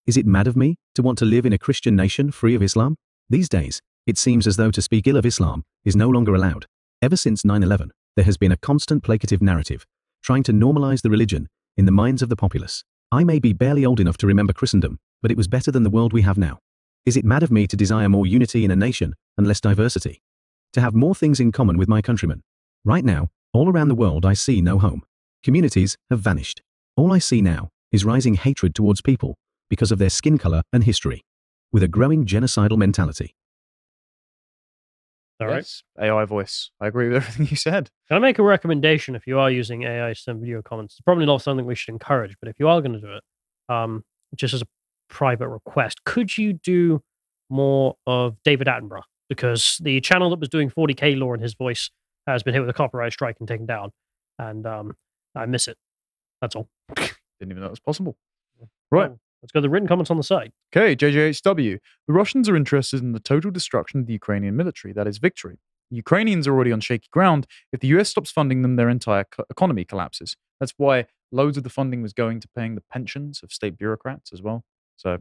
Is it mad of me to want to live in a Christian nation free of Islam? These days, it seems as though to speak ill of Islam is no longer allowed. Ever since 9 11, there has been a constant placative narrative trying to normalize the religion in the minds of the populace. I may be barely old enough to remember Christendom, but it was better than the world we have now. Is it mad of me to desire more unity in a nation and less diversity? To have more things in common with my countrymen? Right now, all around the world, I see no home. Communities have vanished. All I see now is rising hatred towards people because of their skin color and history, with a growing genocidal mentality. All right. Yes, AI voice. I agree with <laughs> everything you said. Can I make a recommendation if you are using AI to send video comments? It's probably not something we should encourage, but if you are going to do it, um, just as a private request, could you do more of David Attenborough? Because the channel that was doing 40k lore in his voice has been hit with a copyright strike and taken down, and um, I miss it. That's all. Didn't even know it was possible. Right. Cool. Let's go to the written comments on the site. Okay, JJHW. The Russians are interested in the total destruction of the Ukrainian military. That is victory. The Ukrainians are already on shaky ground. If the US stops funding them, their entire co- economy collapses. That's why loads of the funding was going to paying the pensions of state bureaucrats as well. So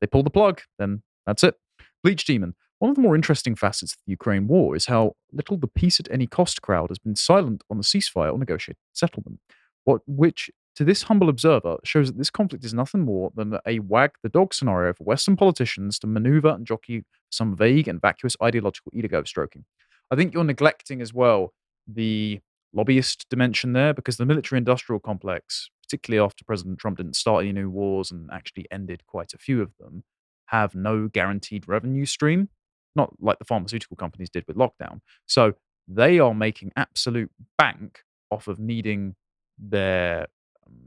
they pull the plug, then that's it. Bleach Demon. One of the more interesting facets of the Ukraine war is how little the peace at any cost crowd has been silent on the ceasefire or negotiated settlement. What, which to this humble observer shows that this conflict is nothing more than a wag the dog scenario for Western politicians to maneuver and jockey some vague and vacuous ideological ego stroking. I think you're neglecting as well the lobbyist dimension there because the military industrial complex, particularly after President Trump didn't start any new wars and actually ended quite a few of them, have no guaranteed revenue stream, not like the pharmaceutical companies did with lockdown. So they are making absolute bank off of needing their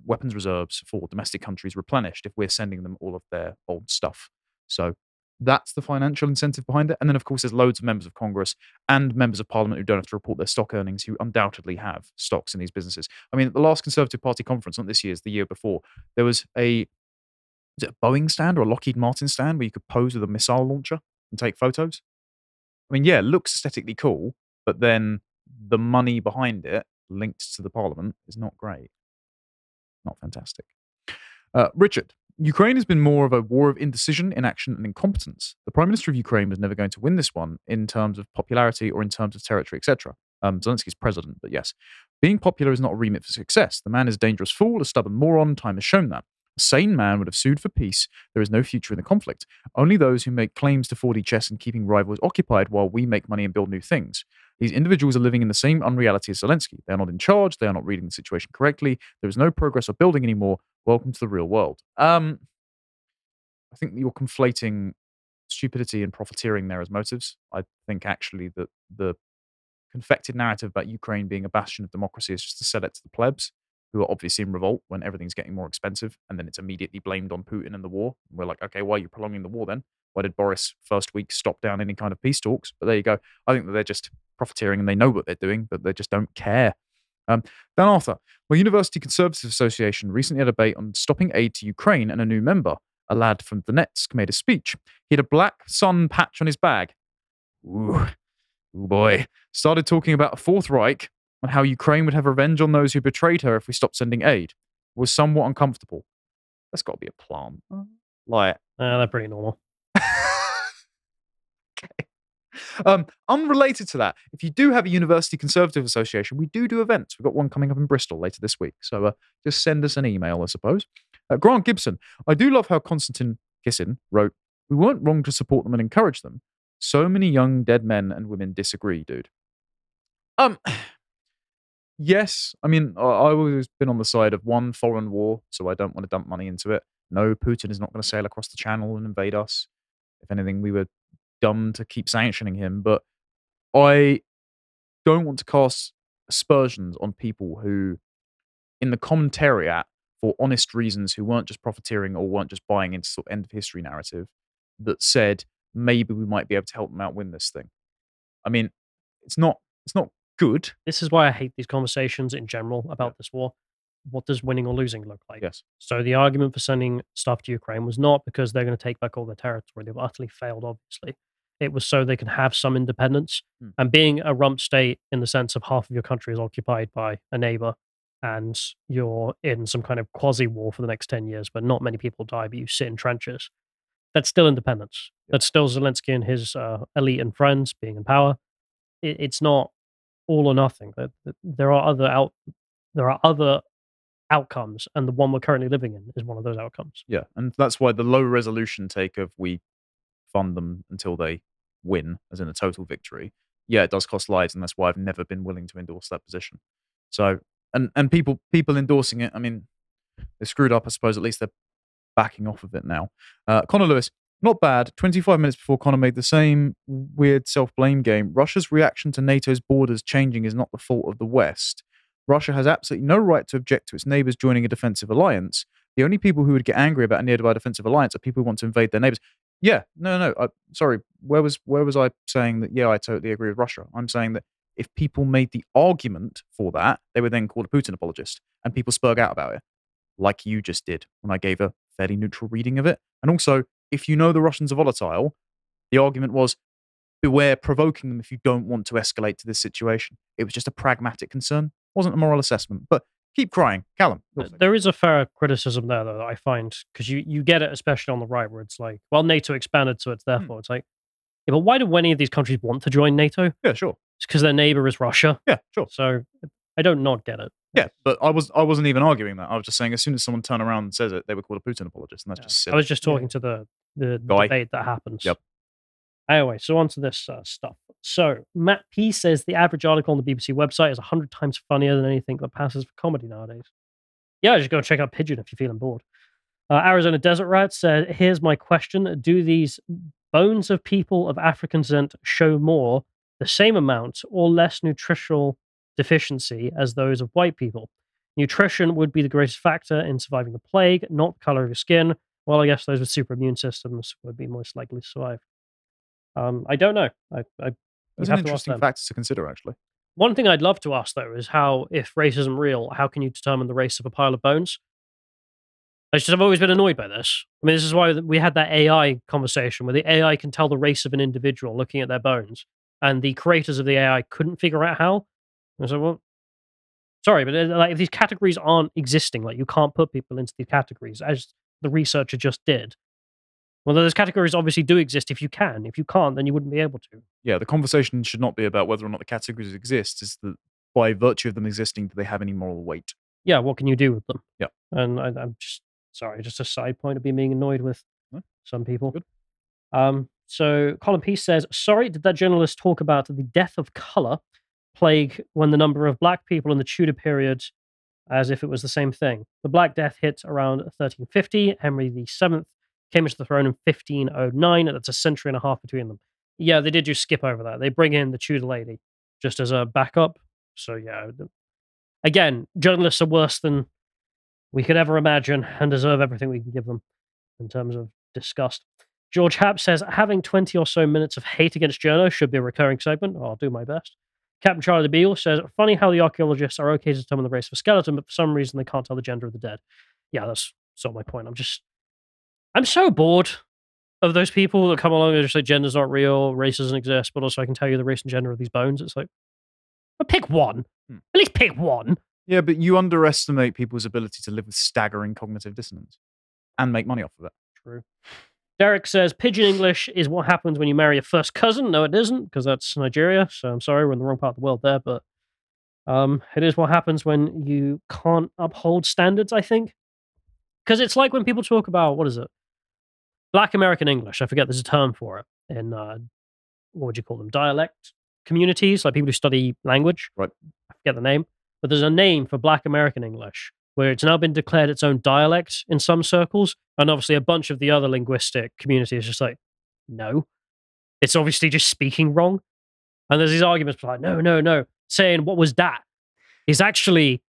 weapons reserves for domestic countries replenished if we're sending them all of their old stuff. So that's the financial incentive behind it. And then, of course, there's loads of members of Congress and members of Parliament who don't have to report their stock earnings, who undoubtedly have stocks in these businesses. I mean, at the last Conservative Party conference, not this year, year's, the year before, there was a it a Boeing stand or a Lockheed Martin stand where you could pose with a missile launcher and take photos. I mean, yeah, it looks aesthetically cool, but then the money behind it linked to the parliament is not great. Not fantastic. Uh, Richard, Ukraine has been more of a war of indecision, inaction, and incompetence. The Prime Minister of Ukraine was never going to win this one in terms of popularity or in terms of territory, etc. Um, Zelensky's president, but yes. Being popular is not a remit for success. The man is a dangerous fool, a stubborn moron. Time has shown that. A sane man would have sued for peace. There is no future in the conflict. Only those who make claims to 4D chess and keeping rivals occupied while we make money and build new things. These individuals are living in the same unreality as Zelensky. They are not in charge. They are not reading the situation correctly. There is no progress or building anymore. Welcome to the real world. Um, I think you're conflating stupidity and profiteering there as motives. I think actually that the confected narrative about Ukraine being a bastion of democracy is just to sell it to the plebs who are obviously in revolt when everything's getting more expensive, and then it's immediately blamed on Putin and the war. We're like, okay, why are you prolonging the war then? Why did Boris first week stop down any kind of peace talks? But there you go. I think that they're just profiteering and they know what they're doing, but they just don't care. Um, Dan Arthur, well, University Conservative Association recently had a debate on stopping aid to Ukraine, and a new member, a lad from Donetsk made a speech. He had a black sun patch on his bag. Ooh, ooh boy. Started talking about a Fourth Reich and how Ukraine would have revenge on those who betrayed her if we stopped sending aid. Was somewhat uncomfortable. That's got to be a plant. Like, Uh, they're pretty normal. <laughs> okay. Um, unrelated to that, if you do have a University Conservative Association, we do do events. We've got one coming up in Bristol later this week. So uh, just send us an email, I suppose. Uh, Grant Gibson, I do love how Konstantin Kissin wrote, We weren't wrong to support them and encourage them. So many young dead men and women disagree, dude. Um, yes, I mean, I- I've always been on the side of one foreign war, so I don't want to dump money into it. No, Putin is not going to sail across the channel and invade us. If anything, we were dumb to keep sanctioning him, but I don't want to cast aspersions on people who, in the commentariat, for honest reasons, who weren't just profiteering or weren't just buying into sort of end of history narrative, that said maybe we might be able to help them out win this thing. I mean, it's not it's not good. This is why I hate these conversations in general about this war. What does winning or losing look like? Yes. So the argument for sending stuff to Ukraine was not because they're going to take back all their territory. They've utterly failed, obviously. It was so they can have some independence. Hmm. And being a rump state in the sense of half of your country is occupied by a neighbor and you're in some kind of quasi war for the next 10 years, but not many people die, but you sit in trenches. That's still independence. Yeah. That's still Zelensky and his uh, elite and friends being in power. It, it's not all or nothing. There- there- There are other out. There are other outcomes, and the one we're currently living in is one of those outcomes. Yeah, and that's why the low resolution take of we fund them until they win, as in a total victory. Yeah, it does cost lives, and that's why I've never been willing to endorse that position. So, and and people people endorsing it, I mean, they screwed up. I suppose at least they're backing off of it now. Uh, Connor Lewis, not bad. Twenty five minutes before Connor made the same weird self blame game. Russia's reaction to NATO's borders changing is not the fault of the West. Russia has absolutely no right to object to its neighbors joining a defensive alliance. The only people who would get angry about a nearby defensive alliance are people who want to invade their neighbors. Yeah, no, no. I, uh, sorry, where was where was I saying that? Yeah, I totally agree with Russia. I'm saying that if people made the argument for that, they were then called a Putin apologist, and people spoke out about it, like you just did when I gave a fairly neutral reading of it. And also, if you know the Russians are volatile, the argument was beware provoking them if you don't want to escalate to this situation. It was just a pragmatic concern, wasn't a moral assessment. But keep crying, Callum. thing. There is a fair criticism there, though, that I find because you, you get it, especially on the right, where it's like, well, NATO expanded, so it's Hmm. therefore it's like, yeah, but why do any of these countries want to join NATO? Yeah, sure. It's because their neighbor is Russia. Yeah, sure. So I don't not get it. Yeah, but I was I wasn't even arguing that. I was just saying as soon as someone turned around and says it, they were called a Putin apologist, and that's Yeah. just I was just talking to the the Guy. debate that happens. Yep. Anyway, so on to this uh, stuff. So Matt P says the average article on the BBC website is hundred times funnier than anything that passes for comedy nowadays. Yeah, just go check out Pidgin if you're feeling bored. Uh, Arizona Desert Rat said, "Here's my question: Do these bones of people of African descent show more, the same amount, or less nutritional deficiency as those of white people? Nutrition would be the greatest factor in surviving the plague, not the color of your skin. Well, I guess those with super immune systems would be most likely to survive. Um, I don't know. I, I That's an interesting factor to consider, actually. One thing I'd love to ask though is how, if racism real, how can you determine the race of a pile of bones? I just I've always been annoyed by this. I mean, this is why we had that AI conversation where the AI can tell the race of an individual looking at their bones, and the creators of the AI couldn't figure out how. And so, well, sorry, but uh, like if these categories aren't existing, like you can't put people into these categories, as the researcher just did. Well, those categories obviously do exist if you can. If you can't, then you wouldn't be able to. Yeah, the conversation should not be about whether or not the categories exist. It's that by virtue of them existing, do they have any moral weight? yeah, what can you do with them? Yeah. And I, I'm just sorry, just a side point of being annoyed with No, some people. good. Um, so Colin Peace says, sorry, did that journalist talk about the death of color plague when the number of black people in the Tudor period as if it was the same thing? The Black Death hit around 1350. Henry VII came into the throne in 1509. That's a century and a half between them. Yeah, they did just skip over that. They bring in the Tudor lady just as a backup. So yeah, again, journalists are worse than we could ever imagine and deserve everything we can give them in terms of disgust. George Happ says having 20 or so minutes of hate against journos should be a recurring segment. I'll do my best. Captain Charlie the Beagle says, funny how the archaeologists are okay to determine the race of a skeleton, but for some reason they can't tell the gender of the dead. Yeah, that's sort of my point. I'm just I'm so bored of those people that come along and just say gender's not real, race doesn't exist, but also I can tell you the race and gender of these bones. It's like, well, pick one. Hmm. At least pick one. Yeah, but you underestimate people's ability to live with staggering cognitive dissonance and make money off of it. True. Derek says Pidgin English is what happens when you marry a first cousin. No, it isn't, because that's Nigeria. So I'm sorry, we're in the wrong part of the world there, but um, it is what happens when you can't uphold standards, I think. Because it's like when people talk about, what is it? Black American English. I forget there's a term for it in, uh, what would you call them? Dialect communities, like people who study language. Right. I forget the name. But there's a name for Black American English where it's now been declared its own dialect in some circles. And obviously, a bunch of the other linguistic community is just like, no, it's obviously just speaking wrong. And there's these arguments like, no, no, no, saying what was that is actually,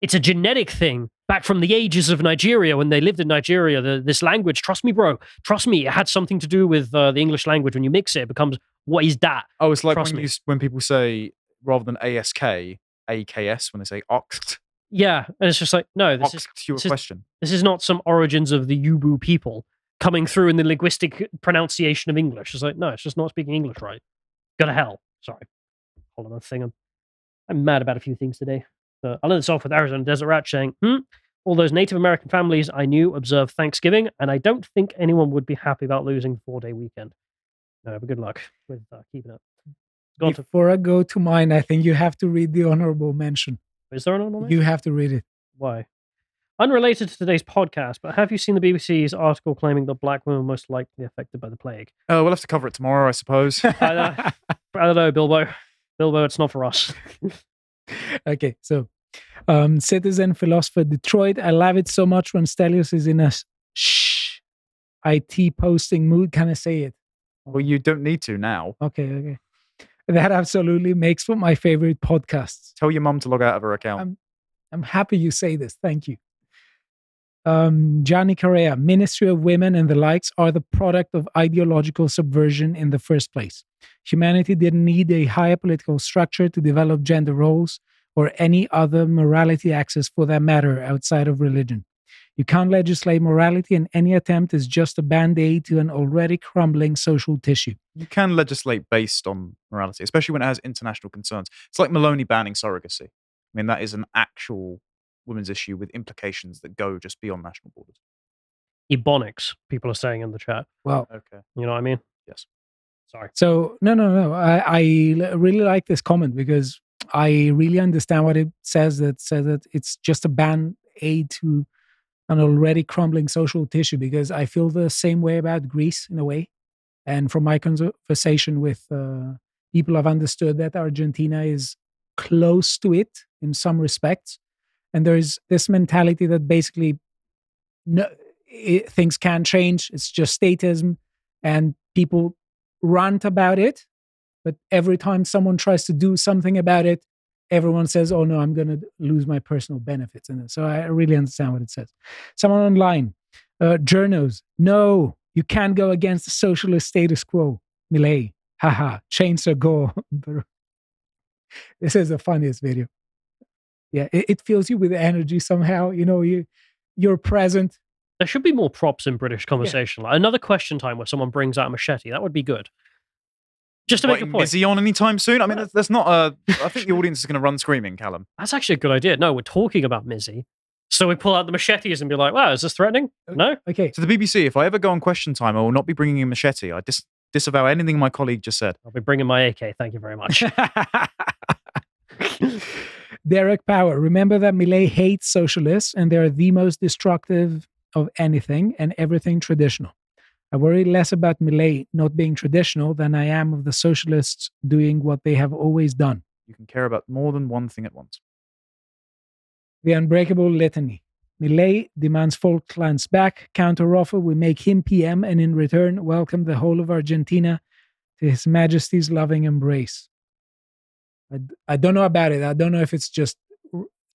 it's a genetic thing back from the ages of Nigeria when they lived in Nigeria. The, this language, trust me, bro, trust me, it had something to do with uh, the English language. When you mix it, it becomes what is that? Oh, it's like Trust when you when people say rather than ASK, AKS when they say oxt. Yeah, and it's just like, no, this is Oxt your this is- question. This is not some origins of the Yubu people coming through in the linguistic pronunciation of English. It's like, no, it's just not speaking English right. Go to hell. Sorry. Hold on a thing. I'm, I'm mad about a few things today. But I'll end this off with Arizona Desert Rat saying, hmm, all those Native American families I knew observe Thanksgiving, and I don't think anyone would be happy about losing the four day weekend. No, but good luck with uh, keeping it. Go to, Before I go to mine, I think you have to read the honorable mention. Is there an honorable You have to read it. Why? Unrelated to today's podcast, but have you seen the BBC's article claiming that black women were most likely affected by the plague? Oh, we'll have to cover it tomorrow, I suppose. <laughs> I <laughs> I don't know, Bilbo. Bilbo, it's not for us. <laughs> okay, so um, citizen philosopher Detroit. I love it so much when Stelios is in a shh IT posting mood. Can I say it? well, you don't need to now. Okay, okay. That absolutely makes for my favorite podcasts. Tell your mum to log out of her account. Um, I'm happy you say this. Thank you. Um, Johnny Correa, Ministry of Women and the likes are the product of ideological subversion in the first place. Humanity didn't need a higher political structure to develop gender roles or any other morality axis for that matter outside of religion. You can't legislate morality, and any attempt is just a band aid to an already crumbling social tissue. you can legislate based on morality, especially when it has international concerns. It's like Meloni banning surrogacy. I mean, that is an actual women's issue with implications that go just beyond national borders. Ebonics, people are saying in the chat. Well, Okay. You know what I mean? Yes. Sorry. So no, no, no. I really like this comment because I really understand what it says. That says that it's just a band aid to an already crumbling social tissue. Because I feel the same way about Greece in a way, and from my conversation with uh, people, I've understood that Argentina is close to it in some respects, and there is this mentality that basically no, it, things can change. It's just statism, and people rant about it, but every time someone tries to do something about it, everyone says, "Oh no, I'm going to lose my personal benefits." And so I really understand what it says. Someone online, uh, journos, no, you can't go against the socialist status quo. Milei, haha, chainsaw go. <laughs> this is the funniest video. Yeah, it, it fills you with energy somehow. You know, you you're present. There should be more props in British conversation. Like another question time where someone brings out a machete. That would be good. Just to make a point. Is he on anytime soon? I mean, that's, that's not a. I think the <laughs> audience is going to run screaming, Callum. That's actually a good idea. No, we're talking about Mizzy. So we pull out the machetes and be like, wow, is this threatening? No? Okay, To the BBC, if I ever go on question time, I will not be bringing a machete. I dis- disavow anything my colleague just said. I'll be bringing my AK. Thank you very much. <laughs> <laughs> Derek Power. Remember that Milei hates socialists and they're the most destructive of anything and everything traditional. I worry less about Milei not being traditional than I am of the socialists doing what they have always done. You can care about more than one thing at once. The unbreakable litany. Milei demands Falklands back, counteroffer, we make him PM, and in return, welcome the whole of Argentina to His Majesty's loving embrace. I, I don't know about it. I don't know if it's just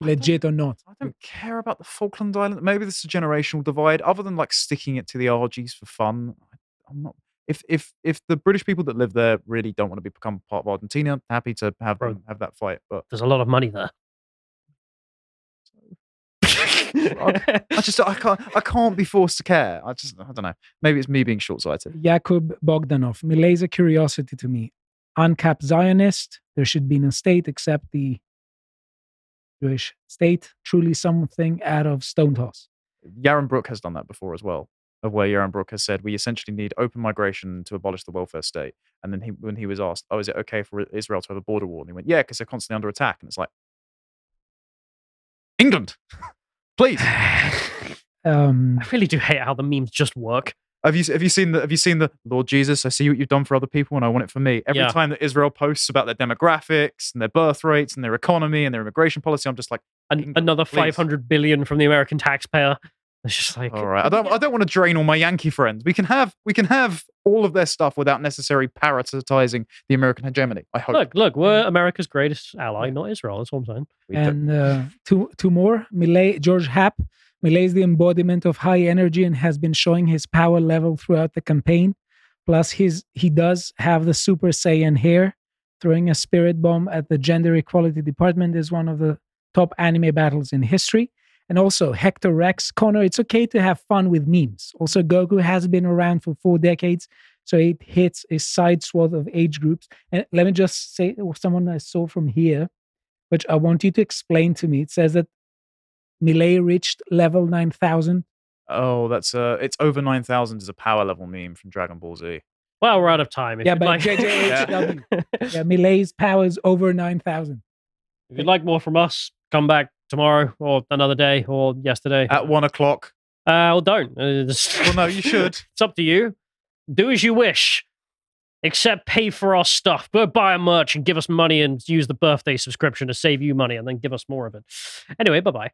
legit or not. I don't care about the Falkland Islands. Maybe this is a generational divide. Other than like sticking it to the RGs for fun, I, I'm not. If if if the British people that live there really don't want to be become part of Argentina, happy to have Bro. them have that fight. But There's a lot of money there. I, I just I can't I can't be forced to care. I just I don't know. Maybe it's me being short sighted. Jakub Bogdanov. Milei's a curiosity to me. Uncapped Zionist. There should be no state except the Jewish state. Truly something out of stone toss. Yaron Brook has done that before as well. Of where Yaron Brook has said we essentially need open migration to abolish the welfare state. And then he, when he was asked, "Oh, is it okay for Israel to have a border war?" and he went, "Yeah, because they're constantly under attack." And it's like, England, <laughs> please. <sighs> Um, I really do hate how the memes just work. Have you have you seen the have you seen the Lord Jesus? I see what you've done for other people, and I want it for me. Every Yeah. time that Israel posts about their demographics and their birth rates and their economy and their immigration policy, I'm just like, An- another 500 billion from the American taxpayer. It's just like, all right, I don't I don't want to drain all my Yankee friends. We can have we can have all of their stuff without necessarily parasitizing the American hegemony. I hope. look, look, we're America's greatest ally, not Israel. That's what I'm saying. And uh, two two more. Milei, George Happ. Milei is the embodiment of high energy and has been showing his power level throughout the campaign. Plus, his he does have the Super Saiyan hair. Throwing a spirit bomb at the gender equality department is one of the top anime battles in history. And also Hector Rex, Connor. It's okay to have fun with memes. Also, Goku has been around for four decades, so it hits a side swath of age groups. And let me just say, someone I saw from here which I want you to explain to me. It says that Milei reached level 9000. oh, that's uh, it's over nine thousand is a power level meme from Dragon Ball Z. Well, we're out of time. If Yeah, but like, JJHW. <laughs> Yeah, Milei's power is over 9000. if you'd like more from us, come back tomorrow or another day or yesterday. At one o'clock. Uh, well, don't. Uh, <laughs> Well, no, you should. <laughs> it's up to you. Do as you wish, except pay for our stuff. Go buy our merch and give us money and use the birthday subscription to save you money and then give us more of it. Anyway, bye bye.